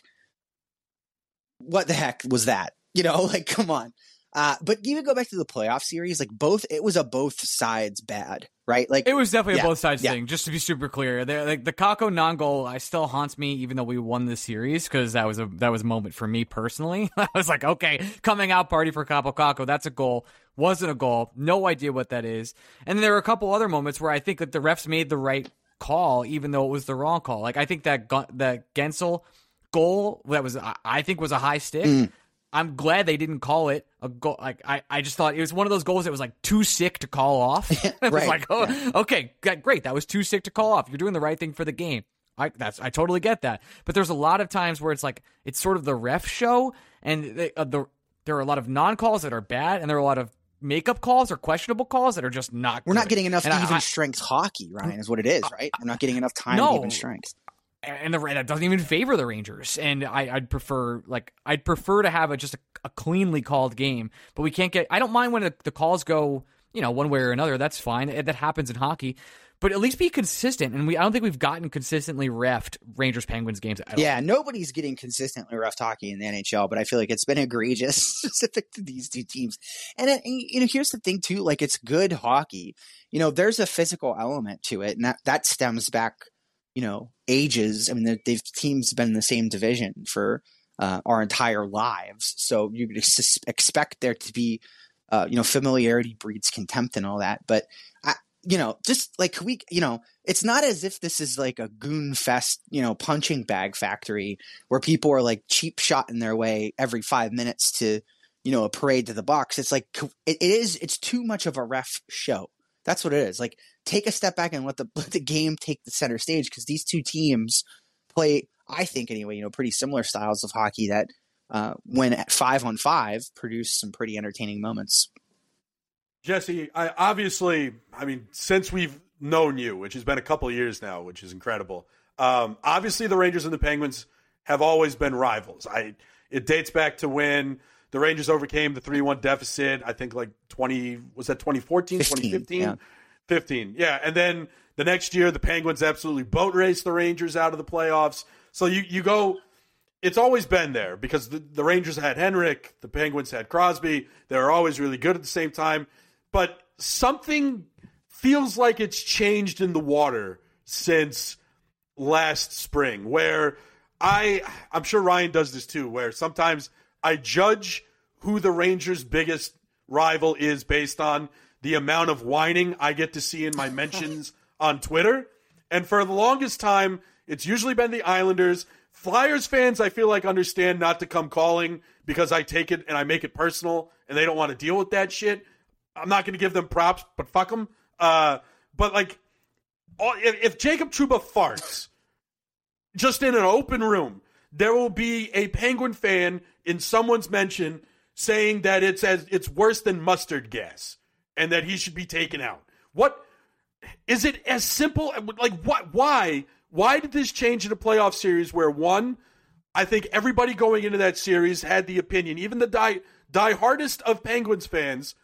what the heck was that? You know, *laughs* like come on. Uh, but even go back to the playoff series, like both, it was a both sides bad, right? Like it was definitely yeah, a both sides yeah. thing. Just to be super clear, the, like the Kakko non goal, I still haunts me, even though we won the series because that was a that was a moment for me personally. *laughs* I was like, okay, coming out party for Kaapo Kakko, that's a goal. Wasn't a goal. No idea what that is. And then there were a couple other moments where I think that the refs made the right call, even though it was the wrong call. Like I think that that Guentzel goal that was I think was a high stick. Mm. I'm glad they didn't call it a goal. Like I, I just thought it was one of those goals that was like too sick to call off. *laughs* *laughs* it was like, oh, yeah. okay, great. That was too sick to call off. You're doing the right thing for the game. I that's I totally get that. But there's a lot of times where it's like it's sort of the ref show, and they, uh, the there are a lot of non calls that are bad, and there are a lot of makeup calls or questionable calls that are just not. We're good. not getting enough and even I, strength hockey, Ryan, is what it is, right? We're not getting enough time no, even strength and the that doesn't even favor the Rangers. And I, would prefer like I'd prefer to have a just a, a, cleanly called game. But we can't get. I don't mind when the, the, calls go you know one way or another. That's fine. That happens in hockey. But at least be consistent. And we I don't think we've gotten consistently refed Rangers Penguins games. yeah, nobody's getting consistently refed hockey in the NHL. But I feel like it's been egregious *laughs* specific to these two teams. And uh, it, you know, here's the thing too. Like it's good hockey. You know, there's a physical element to it, and that that stems back you know ages. I mean, they've, teams been in the same division for uh, our entire lives, so you could ex- expect there to be, uh, you know, familiarity breeds contempt and all that. But I, you know, just like we, you know, it's not as if this is like a goon fest, you know, punching bag factory where people are like cheap shotting their way every five minutes to, you know, a parade to the box. It's like it is. It's too much of a ref show. That's what it is. Like take a step back and let the *laughs* let the game take the center stage because these two teams play, I think anyway, you know, pretty similar styles of hockey that uh, when at five on five produce some pretty entertaining moments. Jesse, I obviously, I mean, since we've known you, which has been a couple years now, which is incredible. Um, obviously, the Rangers and the Penguins have always been rivals. I it dates back to when the Rangers overcame the 3 1 deficit. I think like 20, was that 2014, 2015? Yeah. 15. Yeah. And then the next year, the Penguins absolutely boat raced the Rangers out of the playoffs. So you, you go, it's always been there because the, the Rangers had Henrik, the Penguins had Crosby. They were always really good at the same time. But something feels like it's changed in the water since last spring, where I, I'm sure Ryan does this too, where sometimes I judge who the Rangers' biggest rival is based on the amount of whining I get to see in my *laughs* mentions on Twitter. And for the longest time, it's usually been the Islanders. Flyers fans, I feel like, understand not to come calling because I take it and I make it personal and they don't want to deal with that shit. I'm not going to give them props, but fuck them. Uh, but like, if, if Jacob Trouba farts just in an open room, there will be a Penguin fan in someone's mention saying that it's as it's worse than mustard gas and that he should be taken out. What is it as simple like what why why did this change in a playoff series where one I think everybody going into that series had the opinion, even the die die hardest of Penguins fans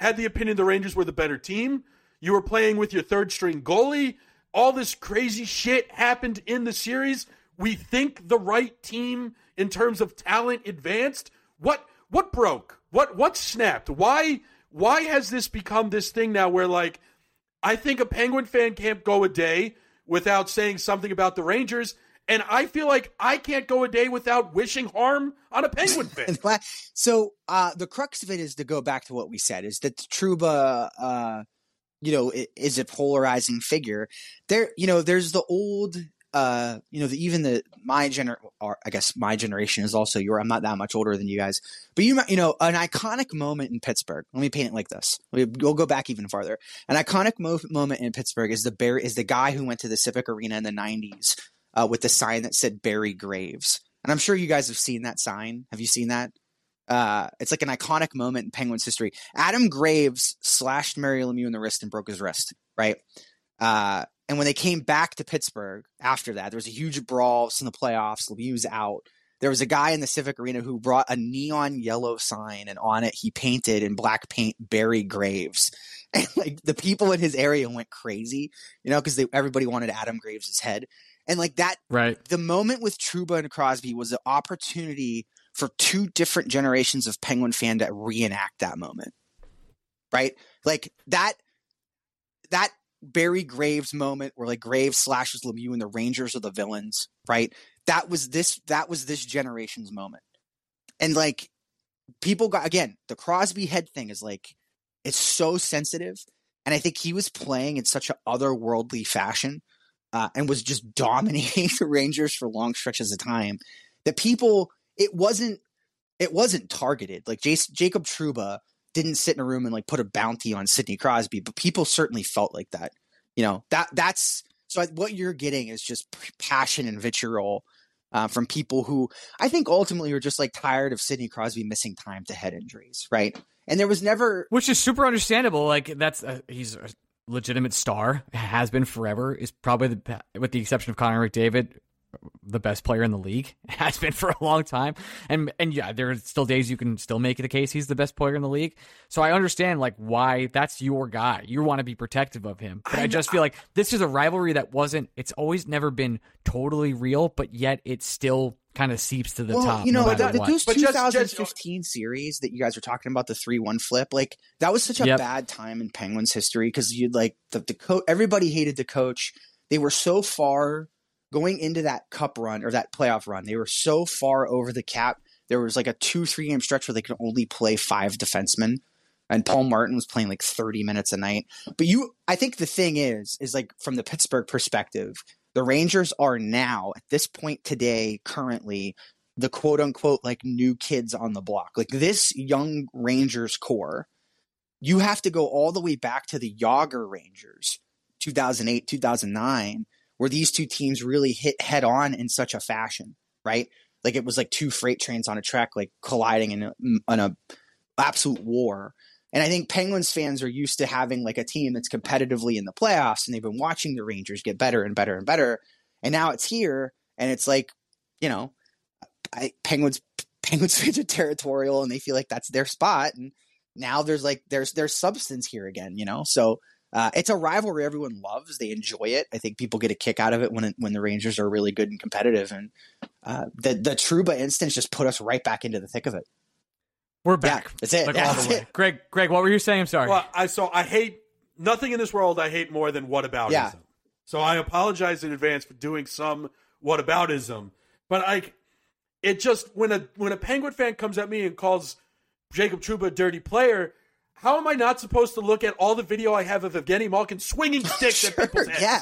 had the opinion the Rangers were the better team. You were playing with your third string goalie. All this crazy shit happened in the series. We think the right team in terms of talent advanced. What what broke? What what snapped? Why why has this become this thing now where like I think a Penguin fan can't go a day without saying something about the Rangers and I feel like I can't go a day without wishing harm on a Penguin *laughs* fan. so uh, the crux of it is to go back to what we said: is that the Trouba, uh, you know, is a polarizing figure. There, you know, there's the old uh, you know, the, even the my gener or I guess my generation is also your. I'm not that much older than you guys, but you you know, an iconic moment in Pittsburgh. Let me paint it like this. We'll go back even farther. An iconic mo- moment in Pittsburgh is the bear is the guy who went to the Civic Arena in the '90s uh, with the sign that said Barry Graves, and I'm sure you guys have seen that sign. Have you seen that? Uh, it's like an iconic moment in Penguins history. Adam Graves slashed Mario Lemieux in the wrist and broke his wrist. Right. Uh, and when they came back to Pittsburgh after that, there was a huge brawl in the playoffs. Lemieux's out. There was a guy in the Civic Arena who brought a neon yellow sign, and on it he painted in black paint Barry Graves. *laughs* And like the people in his area went crazy, you know, because everybody wanted Adam Graves' head. And like that, right? The moment with Truba and Crosby was an opportunity for two different generations of Penguin fan to reenact that moment, right? Like that, that Barry Graves moment where like Graves slashes Lemieux and the Rangers are the villains, right? That was this that was this generation's moment. And like people got again, the Crosby head thing is like it's so sensitive. And I think he was playing in such an otherworldly fashion uh, and was just *laughs* dominating the Rangers for long stretches of time that people it wasn't it wasn't targeted. Like Jason, Jacob Trouba didn't sit in a room and like put a bounty on Sidney Crosby, but people certainly felt like that. You know that that's so I, what you're getting is just passion and vitriol uh, from people who I think ultimately were just like tired of Sidney Crosby missing time to head injuries, right? And there was never, which is super understandable. Like that's a, he's a legitimate star, has been forever. Is probably the with the exception of Connor McDavid, the best player in the league. *laughs* Has been for a long time. And and yeah, there are still days you can still make the case he's the best player in the league. So I understand like why that's your guy. You want to be protective of him. But I, I just feel like this is a rivalry that wasn't it's always never been totally real, but yet it still kind of seeps to the well, top. You know, no that, those 2015 just, uh, series that you guys were talking about, the three-one flip, like that was such a yep. bad time in Penguins history because you'd like the, the coach. Everybody hated the coach. They were so far going into that cup run or that playoff run, they were so far over the cap. There was like a two, three game stretch where they could only play five defensemen. And Paul Martin was playing like 30 minutes a night. But you, I think the thing is, is like from the Pittsburgh perspective, the Rangers are now at this point today, currently, the quote unquote like new kids on the block. Like this young Rangers core, you have to go all the way back to the Jagr Rangers, 2008, 2009, where these two teams really hit head on in such a fashion, right? Like it was like two freight trains on a track, like colliding in a, in a absolute war. And I think Penguins fans are used to having like a team that's competitively in the playoffs, and they've been watching the Rangers get better and better and better. And now it's here, and it's like, you know, I, Penguins Penguins *laughs* fans are territorial, and they feel like that's their spot. And now there's like there's there's substance here again, you know. So uh, it's a rivalry everyone loves. They enjoy it. I think people get a kick out of it when it, when the Rangers are really good and competitive. And uh, the the Trouba instance just put us right back into the thick of it. We're back. Yeah, that's it. Like Yeah, all that's the *laughs* way. it. Greg, Greg, what were you saying? I'm sorry. Well, I so I hate nothing in this world. I hate more than whataboutism. Yeah. So I apologize in advance for doing some whataboutism, but I, it just when a when a Penguin fan comes at me and calls Jacob Trouba a dirty player. How am I not supposed to look at all the video I have of Evgeny Malkin swinging *laughs* sticks at people's heads? yeah.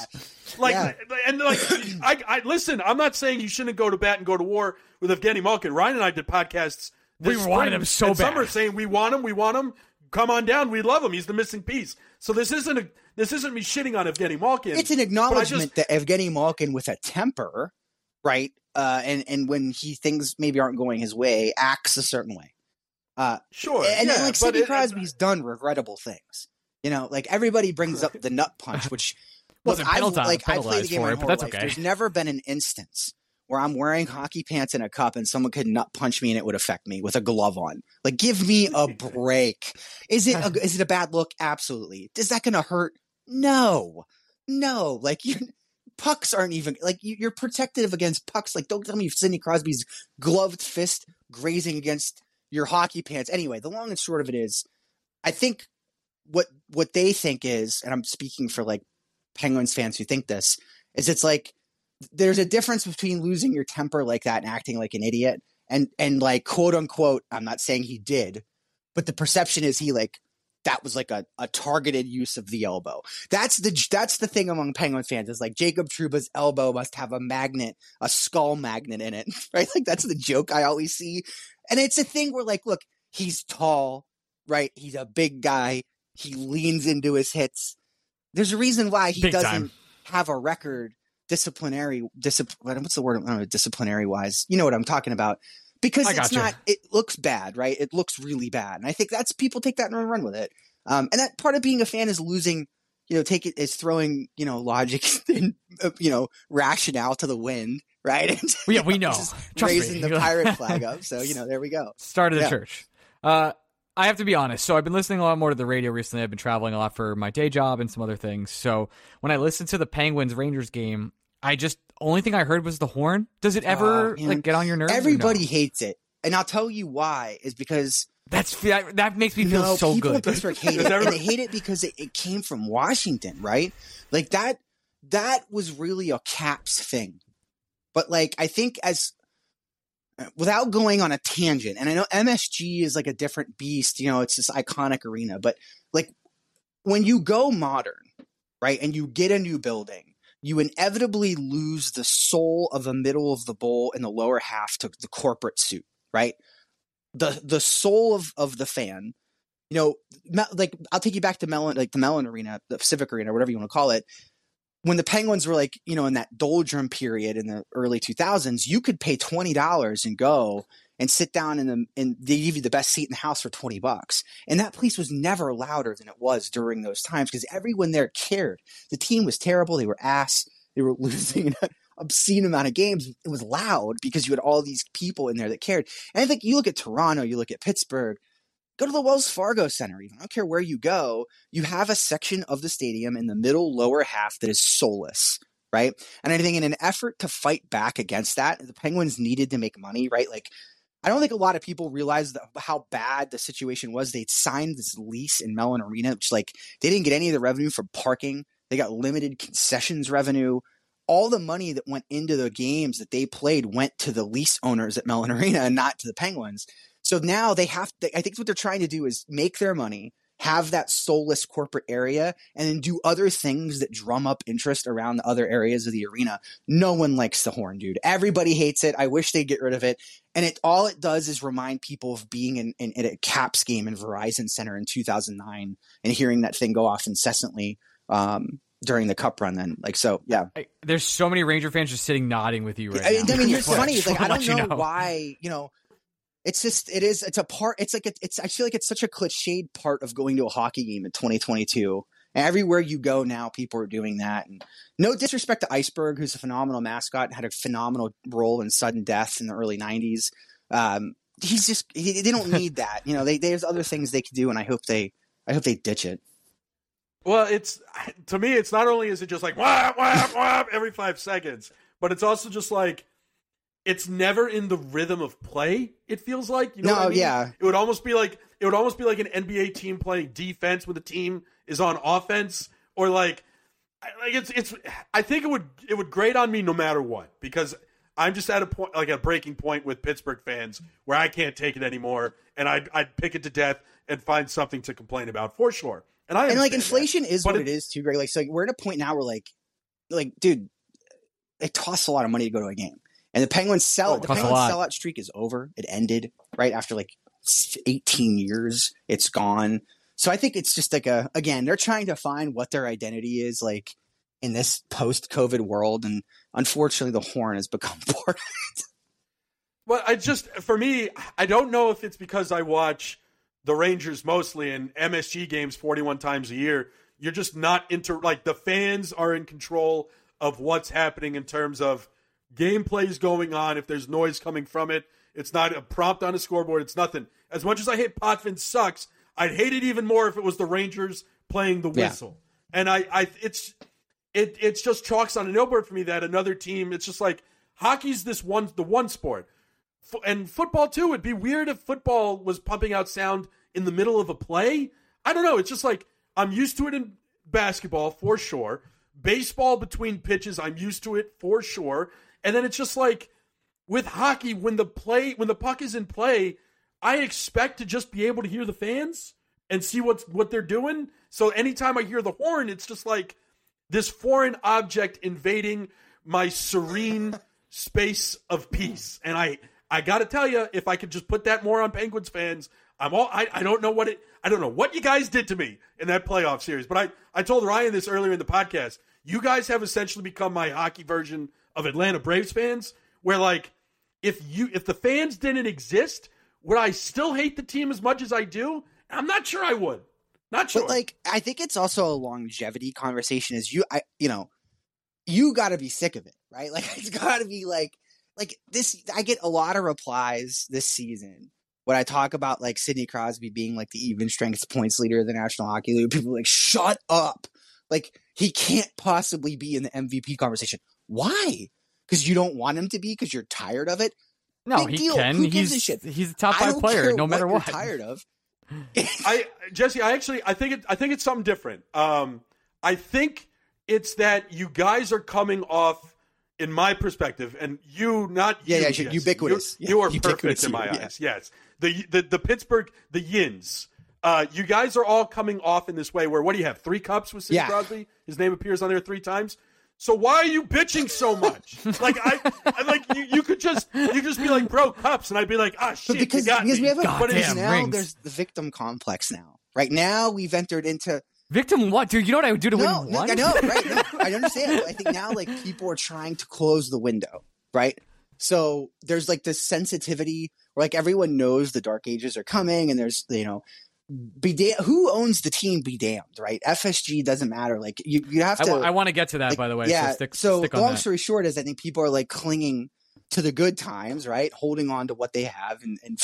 Like Yeah. and like I, I listen. I'm not saying you shouldn't go to bat and go to war with Evgeny Malkin. Ryan and I did podcasts. We this wanted him so and Some are saying we want him. We want him. Come on down. We love him. He's the missing piece. So this isn't a this isn't me shitting on Evgeny Malkin. It's an acknowledgement just- that Evgeny Malkin with a temper, right? Uh, and and when he things maybe aren't going his way, acts a certain way. Uh, Sure, and yeah, like but Sidney it- Crosby's done regrettable things. You know, like everybody brings up the nut punch, which *laughs* Wasn't look, I've- like I played the game for my it, whole that's life. okay. There's never been an instance where I'm wearing hockey pants and a cup and someone could nut punch me and it would affect me with a glove on. Like, give me a break. Is it a, *laughs* is it a bad look? Absolutely. Is that going to hurt? No, no. Like you. Pucks aren't even like you- you're protective against pucks. Like, don't tell me Sidney Crosby's gloved fist grazing against your hockey pants. Anyway, the long and short of it is, I think what what they think is, and I'm speaking for like Penguins fans who think this, is it's like there's a difference between losing your temper like that and acting like an idiot and and like quote unquote, I'm not saying he did, but the perception is he like that was like a, a targeted use of the elbow. That's the that's the thing among Penguin fans is like Jacob Trouba's elbow must have a magnet, a skull magnet in it, *laughs* right? Like that's the joke I always see, and it's a thing where like, look, he's tall, right? He's a big guy. He leans into his hits. There's a reason why he Big doesn't time. have a record disciplinary discipline. What's the word? I don't know, disciplinary wise. You know what I'm talking about. Because it's gotcha. not. It looks bad, right? It looks really bad, and I think that's people take that and run with it. Um, and that part of being a fan is losing. You know, take it is throwing you know logic *laughs* and uh, you know rationale to the wind, right? *laughs* And, yeah, we know. just *laughs* Trust me. raising the pirate flag up. So you know, there we go. Start of the Yeah. church. Uh, I have to be honest. So I've been listening a lot more to the radio recently. I've been traveling a lot for my day job and some other things. So when I listened to the Penguins Rangers game, I just only thing I heard was the horn. Does it ever man. like get on your nerves? or no? Everybody hates it, and I'll tell you why. Is because That's that, that makes me feel no, so people in good. Pittsburgh hate *laughs* it, and they hate it because it, it came from Washington, right? Like that. That was really a Caps thing, but like I think as uh, without going on a tangent, and I know MSG is like a different beast. You know, it's this iconic arena, but like when you go modern, right, and you get a new building, you inevitably lose the soul of the middle of the bowl and the lower half to the corporate suit, right? The the soul of of the fan, you know, like I'll take you back to Mellon, like the Mellon Arena, the civic Arena, whatever you want to call it. When the Penguins were like, you know, in that doldrum period in the early 2000s, you could pay twenty dollars and go and sit down in the and they give you the best seat in the house for 20 bucks. And that place was never louder than it was during those times because everyone there cared. The team was terrible. They were ass. They were *laughs* losing obscene amount of games. It was loud because you had all these people in there that cared. And I think you look at Toronto, you look at Pittsburgh, go to the Wells Fargo Center, even. I don't care where you go. You have a section of the stadium in the middle lower half that is soulless. Right. And I think in an effort to fight back against that, the Penguins needed to make money, right? Like I don't think a lot of people realize how bad the situation was. They'd signed this lease in Mellon Arena, which like they didn't get any of the revenue from parking. They got limited concessions revenue. All the money that went into the games that they played went to the lease owners at Mellon *laughs* Arena and not to the Penguins. So now they have to, I think what they're trying to do is make their money, have that soulless corporate area, and then do other things that drum up interest around the other areas of the arena. No one likes the horn, dude. Everybody hates it. I wish they'd get rid of it. And it all it does is remind people of being in, in, in a Caps game in Verizon Center in 2009 and hearing that thing go off incessantly. Um, during the cup run then. Like so yeah. I, there's so many ranger fans just sitting nodding with you right I, now. I mean here's *laughs* Just funny like i don't you know, why you know it's just it is it's a part it's like a, it's i feel like it's such a cliched part of going to a hockey game in 2022 and everywhere you go now people are doing that. And no disrespect to Iceburgh who's a phenomenal mascot and had a phenomenal role in sudden death in the early 90s um, he's just he, they don't need that. You know they, there's other things they could do and i hope they i hope they ditch it Well, it's to me, it's not only is it just like whap whap whap every five seconds, but it's also just like it's never in the rhythm of play. It feels like you know. No, I mean? yeah. It would almost be like it would almost be like an NBA team playing defense when the team is on offense, or like I- like it's it's. I think it would it would grate on me no matter what because I'm just at a point like a breaking point with Pittsburgh fans where I can't take it anymore, and I'd I'd pick it to death and find something to complain about for sure. And I and like inflation is But what it- it is too, Greg. Like, so like, we're at a point now where like, like, dude, it costs a lot of money to go to a game, and the Penguins sell Oh. The Penguins lot. sellout streak is over. It ended right after like eighteen years. It's gone. So I think it's just like a again, they're trying to find what their identity is like in this post-COVID world, and unfortunately, the horn has become part. of it. Well, I just for me, I don't know if it's because I watch the Rangers mostly and MSG games 41 times a year. You're just not into like the fans are in control of what's happening in terms of gameplays going on. If there's noise coming from it, it's not a prompt on a scoreboard. It's nothing. As much as I hate Potvin sucks, I'd hate it even more if it was the Rangers playing the Yeah. whistle. And I, I, it's it it's just chalks on a no for me that another team. It's just like hockey's this one the one sport, F- and football too. It'd be weird if football was pumping out sound in the middle of a play. I don't know. It's just like I'm used to it in basketball for sure. Baseball between pitches, I'm used to it for sure. And then it's just like with hockey, when the play when the puck is in play, I expect to just be able to hear the fans and see what's what they're doing. So anytime I hear the horn, it's just like this foreign object invading my serene *laughs* space of peace. And I I got to tell you, if I could just put that more on Penguins fans, I'm all I, I don't know what it I don't know what you guys did to me in that playoff series. But I I told Ryan this earlier in the podcast. You guys have essentially become my hockey version of Atlanta Braves fans, where like if you if the fans didn't exist, would I still hate the team as much as I do? I'm not sure I would. Not sure. But like, I think it's also a longevity conversation. Is you, I, you know, you got to be sick of it, right? *laughs* Like, it's got to be like, like this. I get a lot of replies this season when I talk about like Sidney Crosby being like the even strength points leader of the National Hockey League. People are like, shut up! Like, he can't possibly be in the MVP conversation. Why? Because you don't want him to be because you're tired of it. No, Big he deal. can. Who gives a he's shit? he's a top five player, care no matter what. what. You're tired of. *laughs* I Jesse, I actually I think it I think it's something different. Um, I think it's that you guys are coming off, in my perspective, and you not Yeah, you, yeah, Jesse. ubiquitous. You, you are *laughs* ubiquitous perfect in my you, yeah. eyes. Yes, the the the Pittsburgh the Yins. Uh, you guys are all coming off in this way. Where what do you have? Three cups with Sidney Yeah. Crosby. His name appears on there three times. So why are you bitching so much? *laughs* like I, I like you, you could just you could just be like bro cups, and I'd be like ah shit, But because you got because me. we have a But it's- because damn, now rings. there's the victim complex now. Right now we've entered into Victim what, dude? You know what I would do to no, win no, one? I know, right? No, *laughs* I understand. I think now like people are trying to close the window, right? So there's like this sensitivity where like everyone knows the dark ages are coming, and there's you know. Be da- who owns the team? Be damned, right? FSG doesn't matter. Like you, you have to. wa- I want to get to that, like, by the way. yeah. so stick, stick on long that. story short is, I think people are like clinging to the good times, right? Holding on to what they have and, and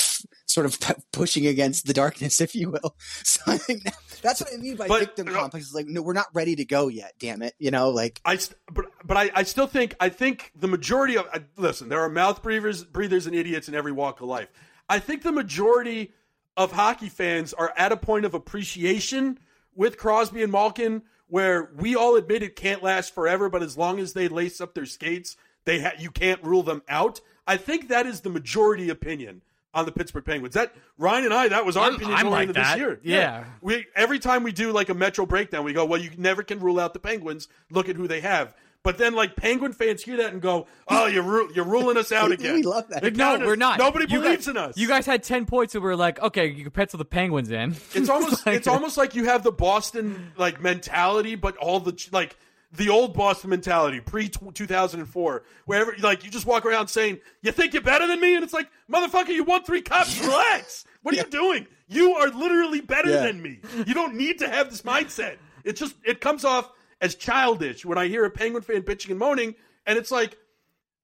sort of p- pushing against the darkness, if you will. *laughs* So I think that, that's what I mean by But- victim complex. Is like, no, we're not ready to go yet. Damn it, you know, like I st- but but I, I still think I think the majority of I, listen there are mouth breathers breathers and idiots in every walk of life. I think the majority of hockey fans are at a point of appreciation with Crosby and Malkin where we all admit it can't last forever, but as long as they lace up their skates, they ha- you can't rule them out. I think that is the majority opinion on the Pittsburgh Penguins. That Ryan and I, that was our I'm- opinion I'm going like into that. this year. Yeah. we every time we do like a Metro breakdown, we go, well, you never can rule out the Penguins. Look at who they have. But then, like Penguin fans hear that and go, "Oh, you're ru- you're ruling us out *laughs* again." We love that. It No, counted- we're not. Nobody You believes guys, in us. You guys had ten points, and we are like, okay, you can pencil the Penguins in. It's *laughs* almost Like- it's almost like you have the Boston like mentality, but all the like the old Boston mentality pre two thousand and four, wherever like you just walk around saying you think you're better than me, and it's like motherfucker, you won three cups. Relax. What are you doing? You are literally better Yeah. than me. You don't need to have this mindset. It just it comes off as childish when I hear a Penguin fan bitching and moaning, and it's like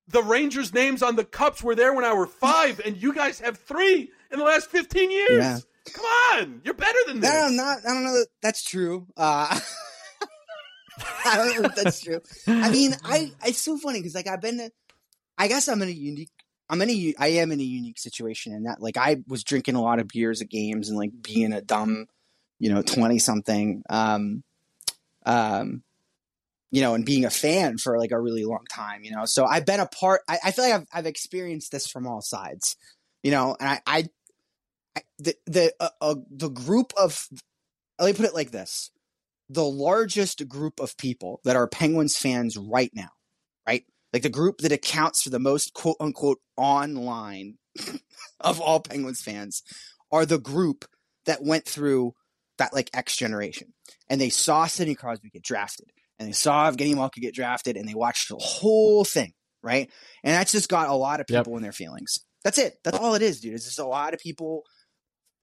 the Rangers' names on the cups were there when I were five, and you guys have three in the last fifteen years. Yeah. Come on, you're better than. No, I'm not. I don't know that that's true. Uh, *laughs* *laughs* I don't know if that's true. I mean, I it's so funny because like I've been, I guess I'm in a unique. I'm in a, I am in a unique situation in that like I was drinking a lot of beers at games and like being a dumb, you know, twenty something, um, um, you know, and being a fan for like a really long time, you know. So I've been a part. I, I feel like I've I've experienced this from all sides, you know, and I, I the the uh, uh, the group of let me put it like this the largest group of people that are penguins fans right now right? Like the group that accounts for the most quote unquote online *laughs* of all penguins fans are the group that went through that like x generation. And they saw sidney crosby get drafted and they saw evgeny malkin get drafted and they watched the whole thing right? And that's just got a lot of Yep. people in their feelings. That's it. That's all it is dude. It's just a lot of people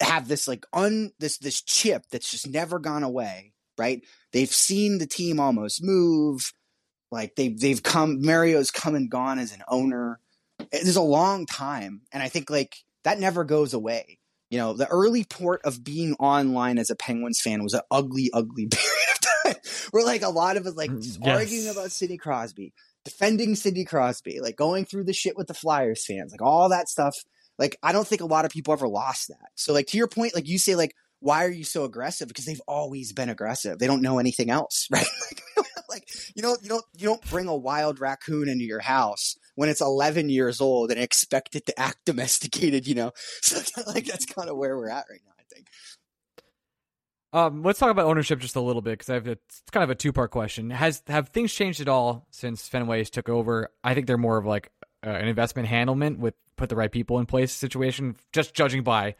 have this like un this this chip that's just never gone away right? They've seen the team almost move. Like they've they've come mario's come and gone as an owner. Eh, it is a long time and i think like that never goes away. You know the early port of being online as a penguins fan was an ugly ugly *laughs* period of time where like a lot of us like mm, just Yes. arguing about sidney crosby defending sidney crosby like going through the shit with the flyers fans like all that stuff. Like I don't think a lot of people ever lost that. So like to your point, like you say, like why are you so aggressive? Because they've always been aggressive. They don't know anything else, *laughs* right? like, *laughs* like you know, you don't you don't bring a wild raccoon into your house when it's 11 years old and expect it to act *laughs* domesticated. You know, so like that's kind of where we're at right now. I think. Um, let's talk about ownership just a little bit because I have a, it's kind of a two part question. Has have things changed at all since Fenway's took over? I think they're more of like uh, an investment handlement with put the right people in place situation. Just judging by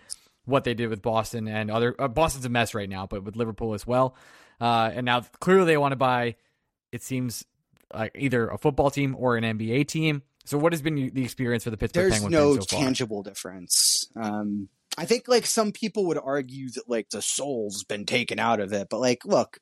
what they did with Boston and other uh, Boston's a mess right now, but with Liverpool as well. Uh, and now clearly they want to buy. It seems like either a football team or an NBA team. So what has been the experience for the Pittsburgh There's Penguins no so far? tangible difference. Um, I think like some people would argue that like the soul's been taken out of it, but like, look,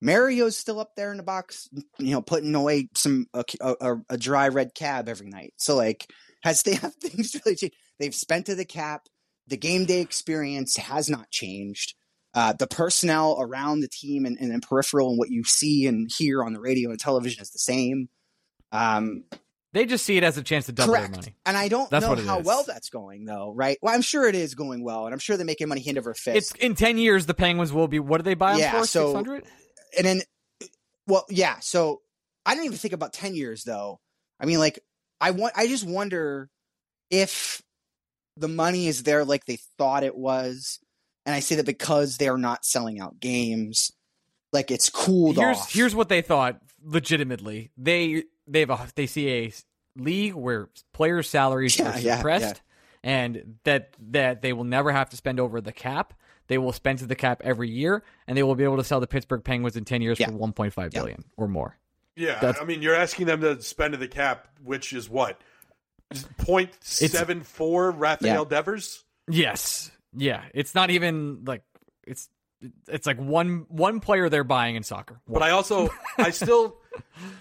Mario's still up there in the box, you know, putting away some a, a, a dry red cab every night. So like, has *laughs* they have things really changed? They've spent to the cap. The game day experience has not changed. Uh, the personnel around the team and, and, and peripheral and what you see and hear on the radio and television is the same. Um, They just see it as a chance to double Correct. their money. and I don't That's know how is. well that's going, though, right? Well, I'm sure it is going well, and I'm sure they're making money hand over fist. It's in ten years the Penguins will be. What do they buy them Yeah, for? so- Six hundred. and then, well, yeah. So I didn't even think about ten years, though. I mean, like, I want. I just wonder if the money is there like they thought it was, and I say that because they are not selling out games, like it's cooled here's off. here's what they thought legitimately they they have a uh, they see a league where players salaries Yeah, are yeah, suppressed and that that they will never have to spend over the cap they will spend to the cap every year and they will be able to sell the Pittsburgh Penguins in 10 years Yeah. for one point five billion Yeah. or more Yeah, That's- I mean, you're asking them to spend to the cap, which is what point seven four Rafael Devers. yes yeah it's not even like it's it's like one one player they're buying in soccer But I also, I still,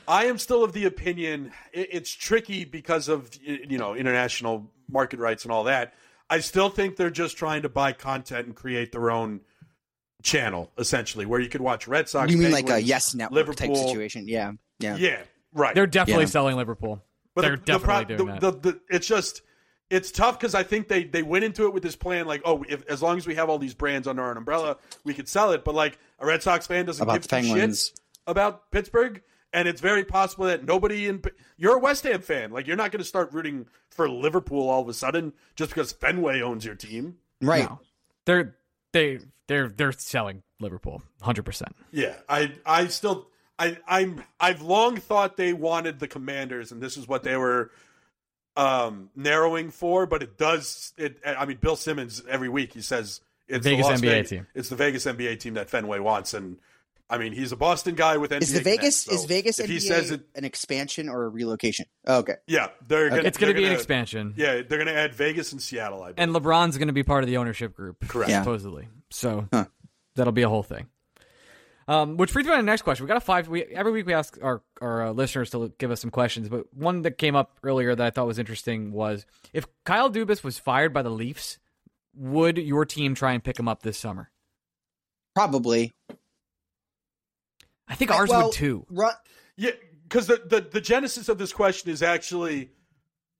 I am still of the opinion it, it's tricky because of you know international market rights and all that. I still think they're just trying to buy content and create their own channel, essentially, where you could watch Red Sox. you mean like a Yes Network type Liverpool. situation? Yeah, yeah. Yeah, right. they're definitely Yeah. selling Liverpool But they're the, the, definitely pro- doing the, that the, the, it's just it's tough because I think they they went into it with this plan like, oh, if, as long as we have all these brands under our umbrella, we could sell it. But like a Red Sox fan doesn't About give the two Penguins. shits about Pittsburgh, and it's very possible that nobody in you're a West Ham fan, like you're not going to start rooting for Liverpool all of a sudden just because Fenway owns your team. Right. No. They're they they're they're selling Liverpool 100%. Yeah, I I still I I'm I've long thought they wanted the Commanders, and this is what they were um narrowing for. But it does it. I mean, Bill Simmons every week he says it's Vegas the Las NBA Vegas- team. It's the Vegas NBA team that Fenway wants, and I mean he's a Boston guy with NBA. Is the Vegas connects, is Vegas if NBA he says it, an expansion or a relocation? Oh, okay. yeah, they're gonna, It's going to be an gonna- expansion. Yeah, they're going to add Vegas and Seattle. I believe. And LeBron's going to be part of the ownership group, Correct. Yeah. supposedly. So Huh. that'll be a whole thing. Um, which brings me to the next question. We got a five. We every week we ask our our uh, listeners to give us some questions, but one that came up earlier that I thought was interesting was if Kyle Dubas was fired by the Leafs, would your team try and pick him up this summer? Probably. I think I- ours well, would too. Ru- Yeah, because the, the the genesis of this question is actually,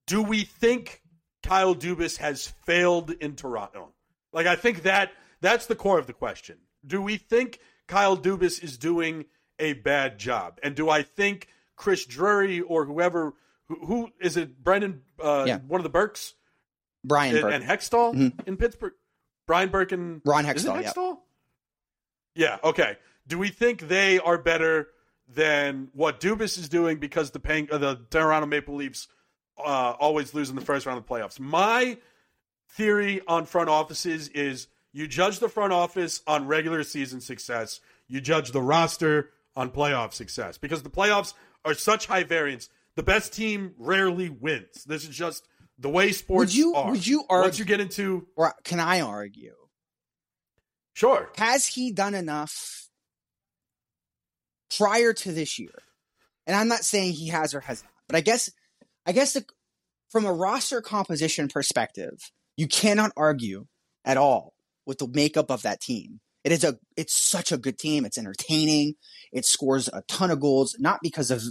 do we think Kyle Dubas has failed in Toronto? Like, I think that that's the core of the question. Do we think Kyle Dubas is doing a bad job, and do I think Chris Drury or whoever who, who is it, Brendan, uh, Yeah. one of the Burks Brian and, Burke. and Hextall Mhm. in Pittsburgh, Brian Burke and Ron it Hextall, yeah. Yeah. Okay. Do we think they are better than what Dubas is doing because the Peng- uh, the Toronto Maple Leafs uh, always lose in the first round of the playoffs? My theory on front offices is you judge the front office on regular season success, you judge the roster on playoff success because the playoffs are such high variance. The best team rarely wins. This is just the way sports Would you are. would you argue? Once you get into or can I argue? sure, Has he done enough prior to this year? And I'm not saying he has or has not, but I guess I guess the, from a roster composition perspective, you cannot argue at all with the makeup of that team. It is a it's such a good team. It's entertaining. It scores a ton of goals, not because of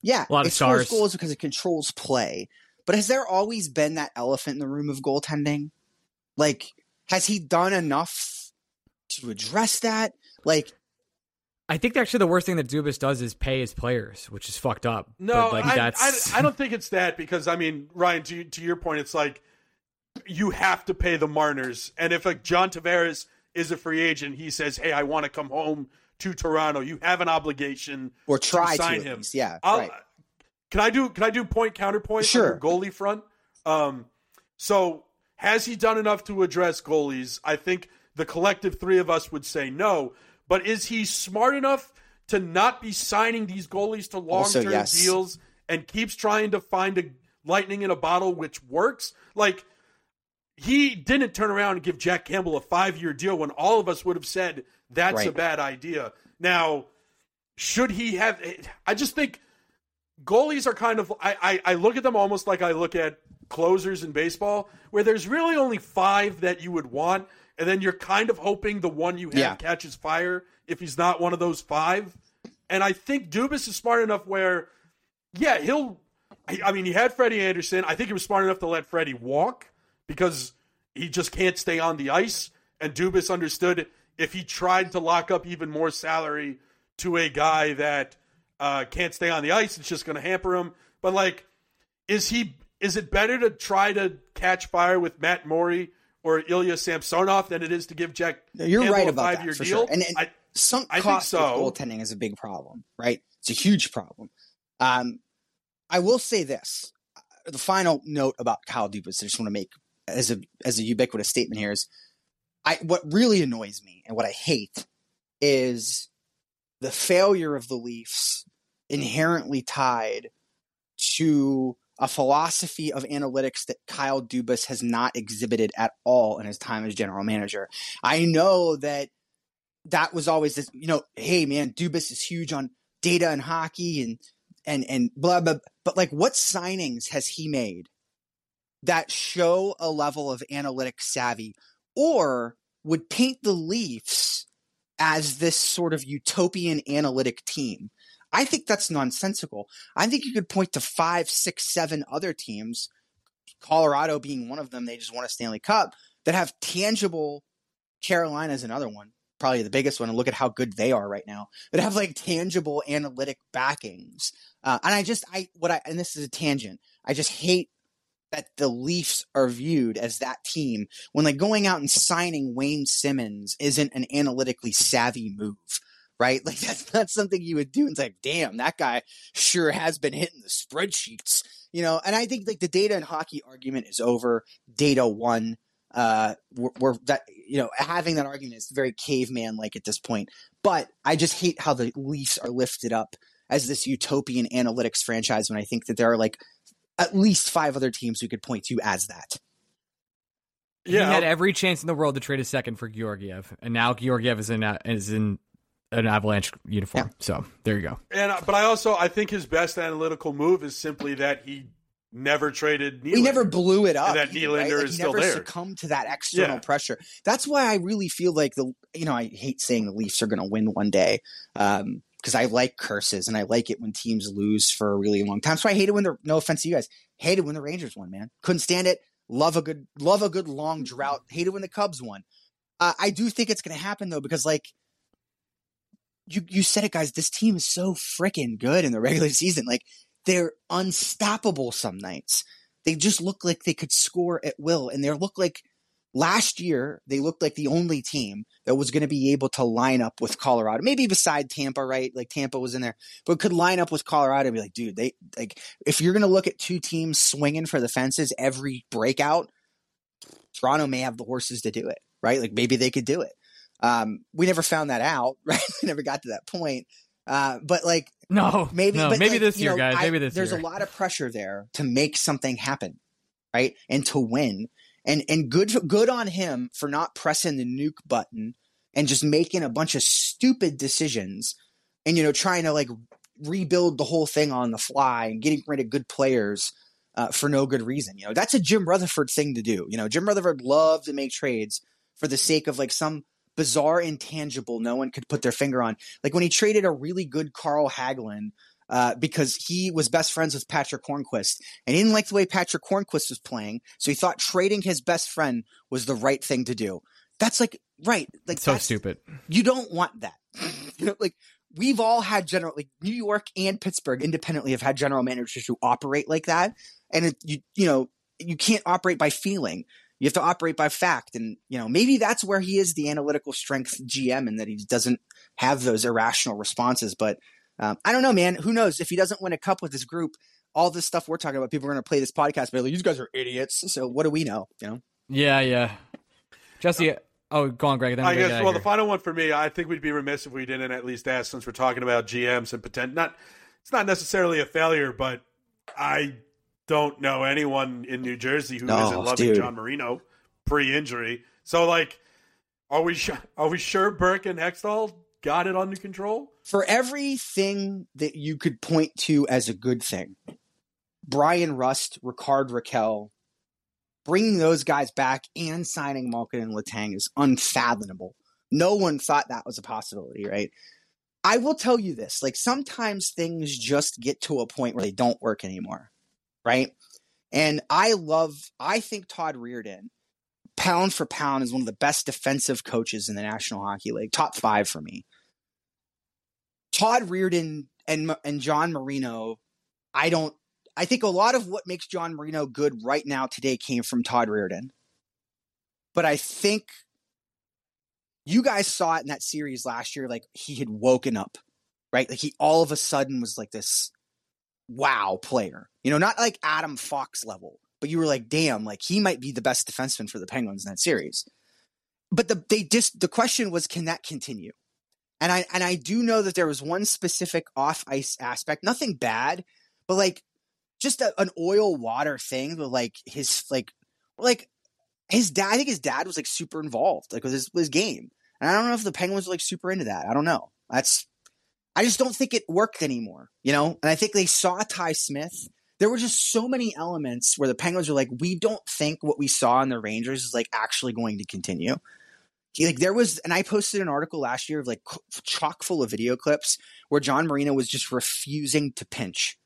yeah, A lot of it scores stars. goals because it controls play. But has there always been that elephant in the room of goaltending? Like, has he done enough to address that? Like, I think actually the worst thing that Dubas does is pay his players, which is fucked up. No, But, like I, that's I, I don't think it's that because I mean, Ryan, to to your point, it's like you have to pay the Marners, and if like John Tavares is a free agent, he says, "Hey, I want to come home to Toronto." You have an obligation or try to, sign at him. least. Yeah, I'll, right. Can I do can I do point counterpoint Sure. on goalie front? Um, so has he done enough to address goalies? I think the collective three of us would say no. But is he smart enough to not be signing these goalies to long term yes. deals and keeps trying to find a lightning in a bottle which works? Like he didn't turn around and give Jack Campbell a five year deal when all of us would have said that's a bad idea. Now, should he have? I just think goalies are kind of. I, I I look at them almost like I look at closers in baseball, where there's really only five that you would want, and then you're kind of hoping the one you have Yeah. catches fire if he's not one of those five. And I think Dubas is smart enough where, yeah, he'll. I I mean, he had Freddie Andersen. I think he was smart enough to let Freddie walk because he just can't stay on the ice. And Dubas understood if he tried to lock up even more salary to a guy that uh, can't stay on the ice, it's just going to hamper him. But like, is he? Is it better to try to catch fire with Matt Murray or Ilya Samsonov than it is to give Jack? You're Campbell right a about five-year that for deal? sure. And, and I, sunk I think cost so. with goaltending is a big problem, right? It's a huge problem. Um, I will say this: the final note about Kyle Dubas, I just want to make as a as a ubiquitous statement here is, I what really annoys me and what I hate is the failure of the Leafs inherently tied to a philosophy of analytics that Kyle Dubas has not exhibited at all in his time as general manager. I know that that was always this, you know, hey man, Dubas is huge on data and hockey and and and blah blah. But like, what signings has he made that show a level of analytic savvy, or would paint the Leafs as this sort of utopian analytic team? I think that's nonsensical. I think you could point to five, six, seven other teams Colorado being one of them, they just won a Stanley Cup, that have tangible, Carolina is another one, probably the biggest one, and look at how good they are right now, that have like tangible analytic backings. Uh, and I just, I, what I, and this is a tangent, I just hate that the Leafs are viewed as that team when like going out and signing Wayne Simmonds isn't an analytically savvy move right? *laughs* Like that's not something you would do. It's like, damn, that guy sure has been hitting the spreadsheets, you know. And I think like the data and hockey argument is over. Data one, uh, we're, we're that you know having that argument is very caveman like at this point. But I just hate how the Leafs are lifted up as this utopian analytics franchise when I think that there are like at least five other teams we could point to as that. Yeah, he had every chance in the world to trade a second for Georgiev, and now Georgiev is in is in an Avalanche uniform. Yeah. So there you go. And uh, but I also I think his best analytical move is simply that he never traded. Nylander, he never blew it up. And that Nylander right? like, is still never there. Succumbed to that external yeah. pressure. That's why I really feel like the you know I hate saying the Leafs are going to win one day. Um, because I like curses and I like it when teams lose for a really long time. So I hate it when they're no offense to you guys, hated when the Rangers won, man. Couldn't stand it. Love a good love a good long drought. Hated when the Cubs won. Uh, I do think it's going to happen though because like you you said it, guys. This team is so freaking good in the regular season. Like they're unstoppable some nights. They just look like they could score at will, and they look like last year they looked like the only team that was going to be able to line up with Colorado. Maybe beside Tampa, right? Like Tampa was in there, but could line up with Colorado and be like, dude, they like if you're going to look at two teams swinging for the fences every breakout, Toronto may have the horses to do it, right? Like maybe they could do it. Um, we never found that out, *laughs* right? we never got to that point. Uh, but like, no, maybe, no, but maybe like, this year, know, guys. Maybe this year. there's year. a lot of pressure there to make something happen, right? And to win. And and good good on him for not pressing the nuke button and just making a bunch of stupid decisions and you know trying to like rebuild the whole thing on the fly and getting rid of good players uh, for no good reason. You know, that's a Jim Rutherford thing to do. You know, Jim Rutherford loved to make trades for the sake of like some bizarre intangible no one could put their finger on. Like when he traded a really good Carl Hagelin uh, because he was best friends with Patrick Hornqvist and he didn't like the way Patrick Hornqvist was playing, so he thought trading his best friend was the right thing to do. That's like right, like so stupid. You don't want that. *laughs* you know, like we've all had general like New York and Pittsburgh independently have had general managers who operate like that, and it, you you know you can't operate by feeling you have to operate by fact and you know maybe that's where he is the analytical strength gm and that he doesn't have those irrational responses but um, i don't know man who knows if he doesn't win a cup with this group all this stuff we're talking about people are going to play this podcast but like, these guys are idiots so what do we know you know yeah yeah jesse Oh, go on, Greg. Then I guess. Well, the final one for me, I think we'd be remiss if we didn't at least ask, since we're talking about GMs and potential. Not, it's not necessarily a failure, but I don't know anyone in New Jersey who no, not loving dude. John Marino pre-injury. So, like, are we sh- are we sure Burke and Hextall got it under control? For everything that you could point to as a good thing, Bryan Rust, Rickard Rakell, bringing those guys back and signing Malkin and Letang is unfathomable. No one thought that was a possibility, right? I will tell you this: like sometimes things just get to a point where they don't work anymore right? And I love, I think Todd Reirden, pound for pound, is one of the best defensive coaches in the National Hockey League, top five for me. Todd Reirden and and John Marino, I don't. I think a lot of what makes John Marino good right now today came from Todd Reirden, But I think you guys saw it in that series last year. Like he had woken up, right? Like he all of a sudden was like this wow player. You know, not like Adam Fox level, but you were like, damn, like he might be the best defenseman for the Penguins in that series. But the they just the question was, can that continue? And I and I do know that there was one specific off ice aspect, nothing bad, but like just a, an oil water thing with like his like like his dad. I think his dad was like super involved, like with his with his game. And I don't know if the Penguins were like super into that. I don't know. That's I just don't think it worked anymore, you know? And I think they saw Ty Smith. There were just so many elements where the Penguins were like, we don't think what we saw in the Rangers is like actually going to continue. Like there was, and I posted an article last year of like chock full of video clips where John Marino was just refusing to pinch.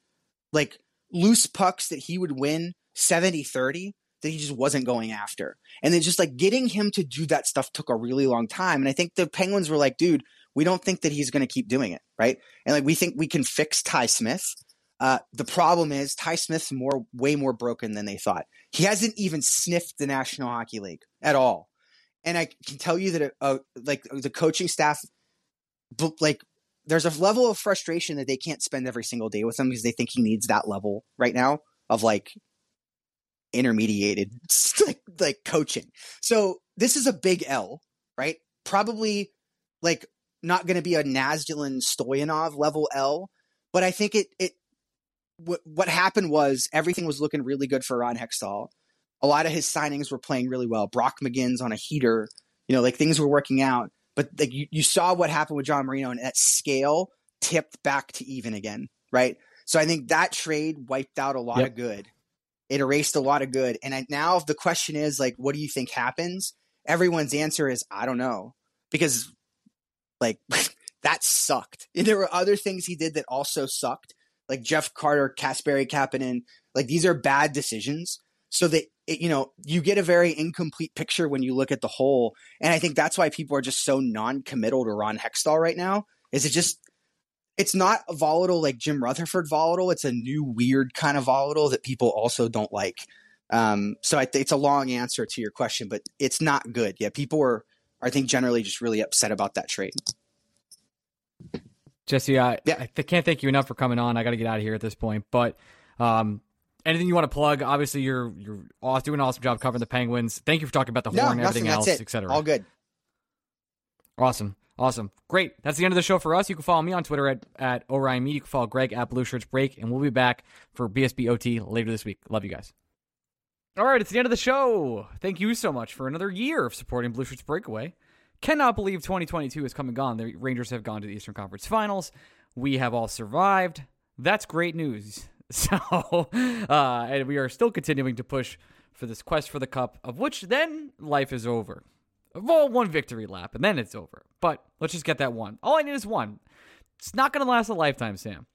Like loose pucks that he would win 70 30 that he just wasn't going after. And then just like getting him to do that stuff took a really long time. And I think the Penguins were like, dude, we don't think that he's going to keep doing it. Right. And like, we think we can fix Ty Smith. Uh, the problem is Ty Smith's more, way more broken than they thought. He hasn't even sniffed the National Hockey League at all. And I can tell you that, uh, like the coaching staff, like there's a level of frustration that they can't spend every single day with him because they think he needs that level right now of like intermediated *laughs* like, like coaching. So this is a big L, right? Probably like not going to be a Nazdulin Stoyanov level L, but I think it it what what happened was everything was looking really good for Ron Hextall. A lot of his signings were playing really well. Brock McGinn's on a heater, you know, like things were working out. But like you, you saw what happened with John Marino, and that scale tipped back to even again, right? So I think that trade wiped out a lot yep. of good it erased a lot of good. And I, now the question is like, what do you think happens? Everyone's answer is, I don't know, because like *laughs* that sucked. And there were other things he did that also sucked, like Jeff Carter, Kasperi Kapanen. Like these are bad decisions. So that it, you know you get a very incomplete picture when you look at the whole, and I think that's why people are just so non-committal to Ron Hextall right now. Is it just it's not volatile like Jim Rutherford volatile. It's a new weird kind of volatile that people also don't like. Um, so I it's a long answer to your question, but it's not good. Yeah, people are, I think, generally just really upset about that trade. Jesse, I, yeah. I can't thank you enough for coming on. I got to get out of here at this point, but um, anything you want to plug? Obviously, you're you're doing an awesome job covering the Penguins. Thank you for talking about the no, horn and everything else, etc. All good. Awesome. Awesome. Great. That's the end of the show for us. You can follow me on Twitter at, at Orion Media. You can follow Greg at Blue Shirts Break, and we'll be back for BSB OT later this week. Love you guys. All right, it's the end of the show. Thank you so much for another year of supporting Blue Shirts Breakaway. Cannot believe 2022 has come and gone. The Rangers have gone to the Eastern Conference Finals. We have all survived. That's great news. *laughs* So, uh, and we are still continuing to push for this quest for the cup, of which then life is over. Well, one victory lap, and then it's over. But let's just get that one. All I need is one. It's not going to last a lifetime, Sam.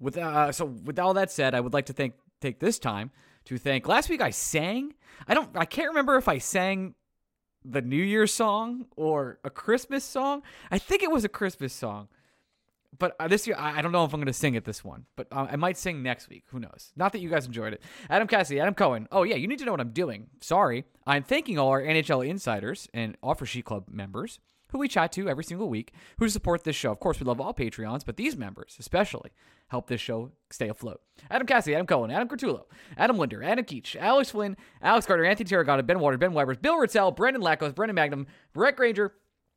With uh, so, with all that said, I would like to thank take this time to thank. Last week I sang. I don't. I can't remember if I sang the New Year song or a Christmas song. I think it was a Christmas song but uh, this year I, don't know if I'm going to sing it this one, but uh, I might sing next week. Who knows? Not that you guys enjoyed it. Adam Cassidy, Adam Cohen. Oh yeah, you need to know what I'm doing. Sorry, I'm thanking all our NHL insiders and Offer Sheet Club members who we chat to every single week who support this show. Of course, we love all Patreons, but these members especially help this show stay afloat. Adam Cassidy, Adam Cohen, Adam Cortullo, Adam Linder, Adam Keach, Alex Flynn, Alex Carter, Anthony Terragata, Ben Water, Ben Webers, Bill Ritzel, Brendan Lackos, Brendan Magnum, Brett Granger,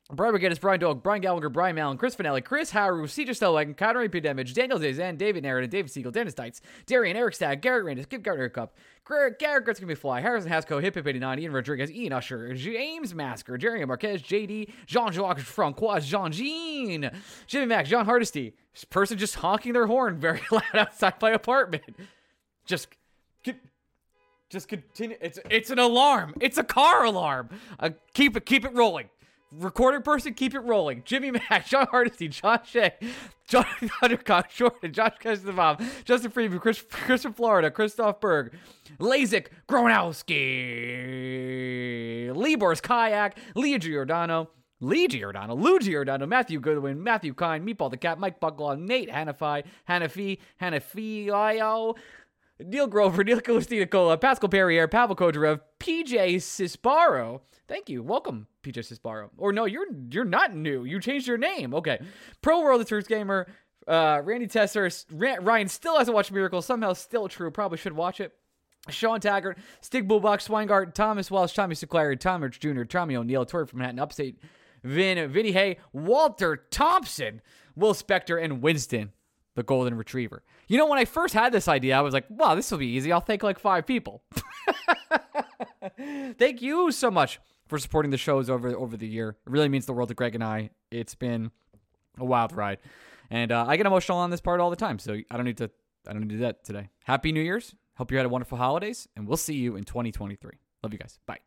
Brian Brigadis, Brian Dog, Brian Gallagher, Brian Mallon, Chris Finelli, Chris Haru, CJ Stellwagen, Connery P. Damage, Daniel Zazan, David Narrett, David Siegel, Dennis Dietz, Darian, Eric Stagg, Garrett Randis, Skip Gardner Cup, Garrett Garrett's gonna be fly, Harrison Hasco, Hip Hip 89, Ian Rodriguez, Ian Usher, James Masker, Jerry Marquez, JD, Jean Jacques Francois, Jean Jean, Jimmy Mack, John Hardesty. This person just honking their horn very *laughs* loud outside my apartment. Just. Just continue. It's it's an alarm. It's a car alarm. Uh, keep it keep it rolling. Recording person, keep it rolling. Jimmy Mack, *laughs* John Hardesty, John Shea, John Thundercock, Jordan, Josh Kestenbaum, Justin Freeman, Chris, Chris from Florida, Christoph Berg, Lasik, Gronowski, Libor's Kayak, Leah Giordano, Lee Giordano, Lou Giordano, Matthew Goodwin, Matthew Kine, Meatball the Cat, Mike Bucklaw, Nate Hanafi, Hanafi, Io, Neil Grover, Neil Calustina Cola, Pascal Perrier, Pavel Kodarev, PJ Cisparo. Thank you. Welcome, PJ Cisparo. Or no, you're you're not new. You changed your name. Okay. Pro World of Truth Gamer, uh, Randy Tesser, Ryan still hasn't watched Miracle. Somehow still true. Probably should watch it. Sean Taggart, Stig Bullbox, Swingart, Thomas Welsh, Tommy Seclary, Tom Jr., Tommy O'Neill, Tori from Manhattan, Upstate, Vin, Vinny Hay, Walter Thompson, Will Spector, and Winston, the Golden Retriever. You know, when I first had this idea, I was like, wow, this will be easy. I'll thank like five people. *laughs* Thank you so much for supporting the shows over over the year. It really means the world to Greg and I. It's been a wild ride, and uh, I get emotional on this part all the time. So I don't need to. I don't need to do that today. Happy New Year's. Hope you had a wonderful holidays, and we'll see you in 2023. Love you guys. Bye.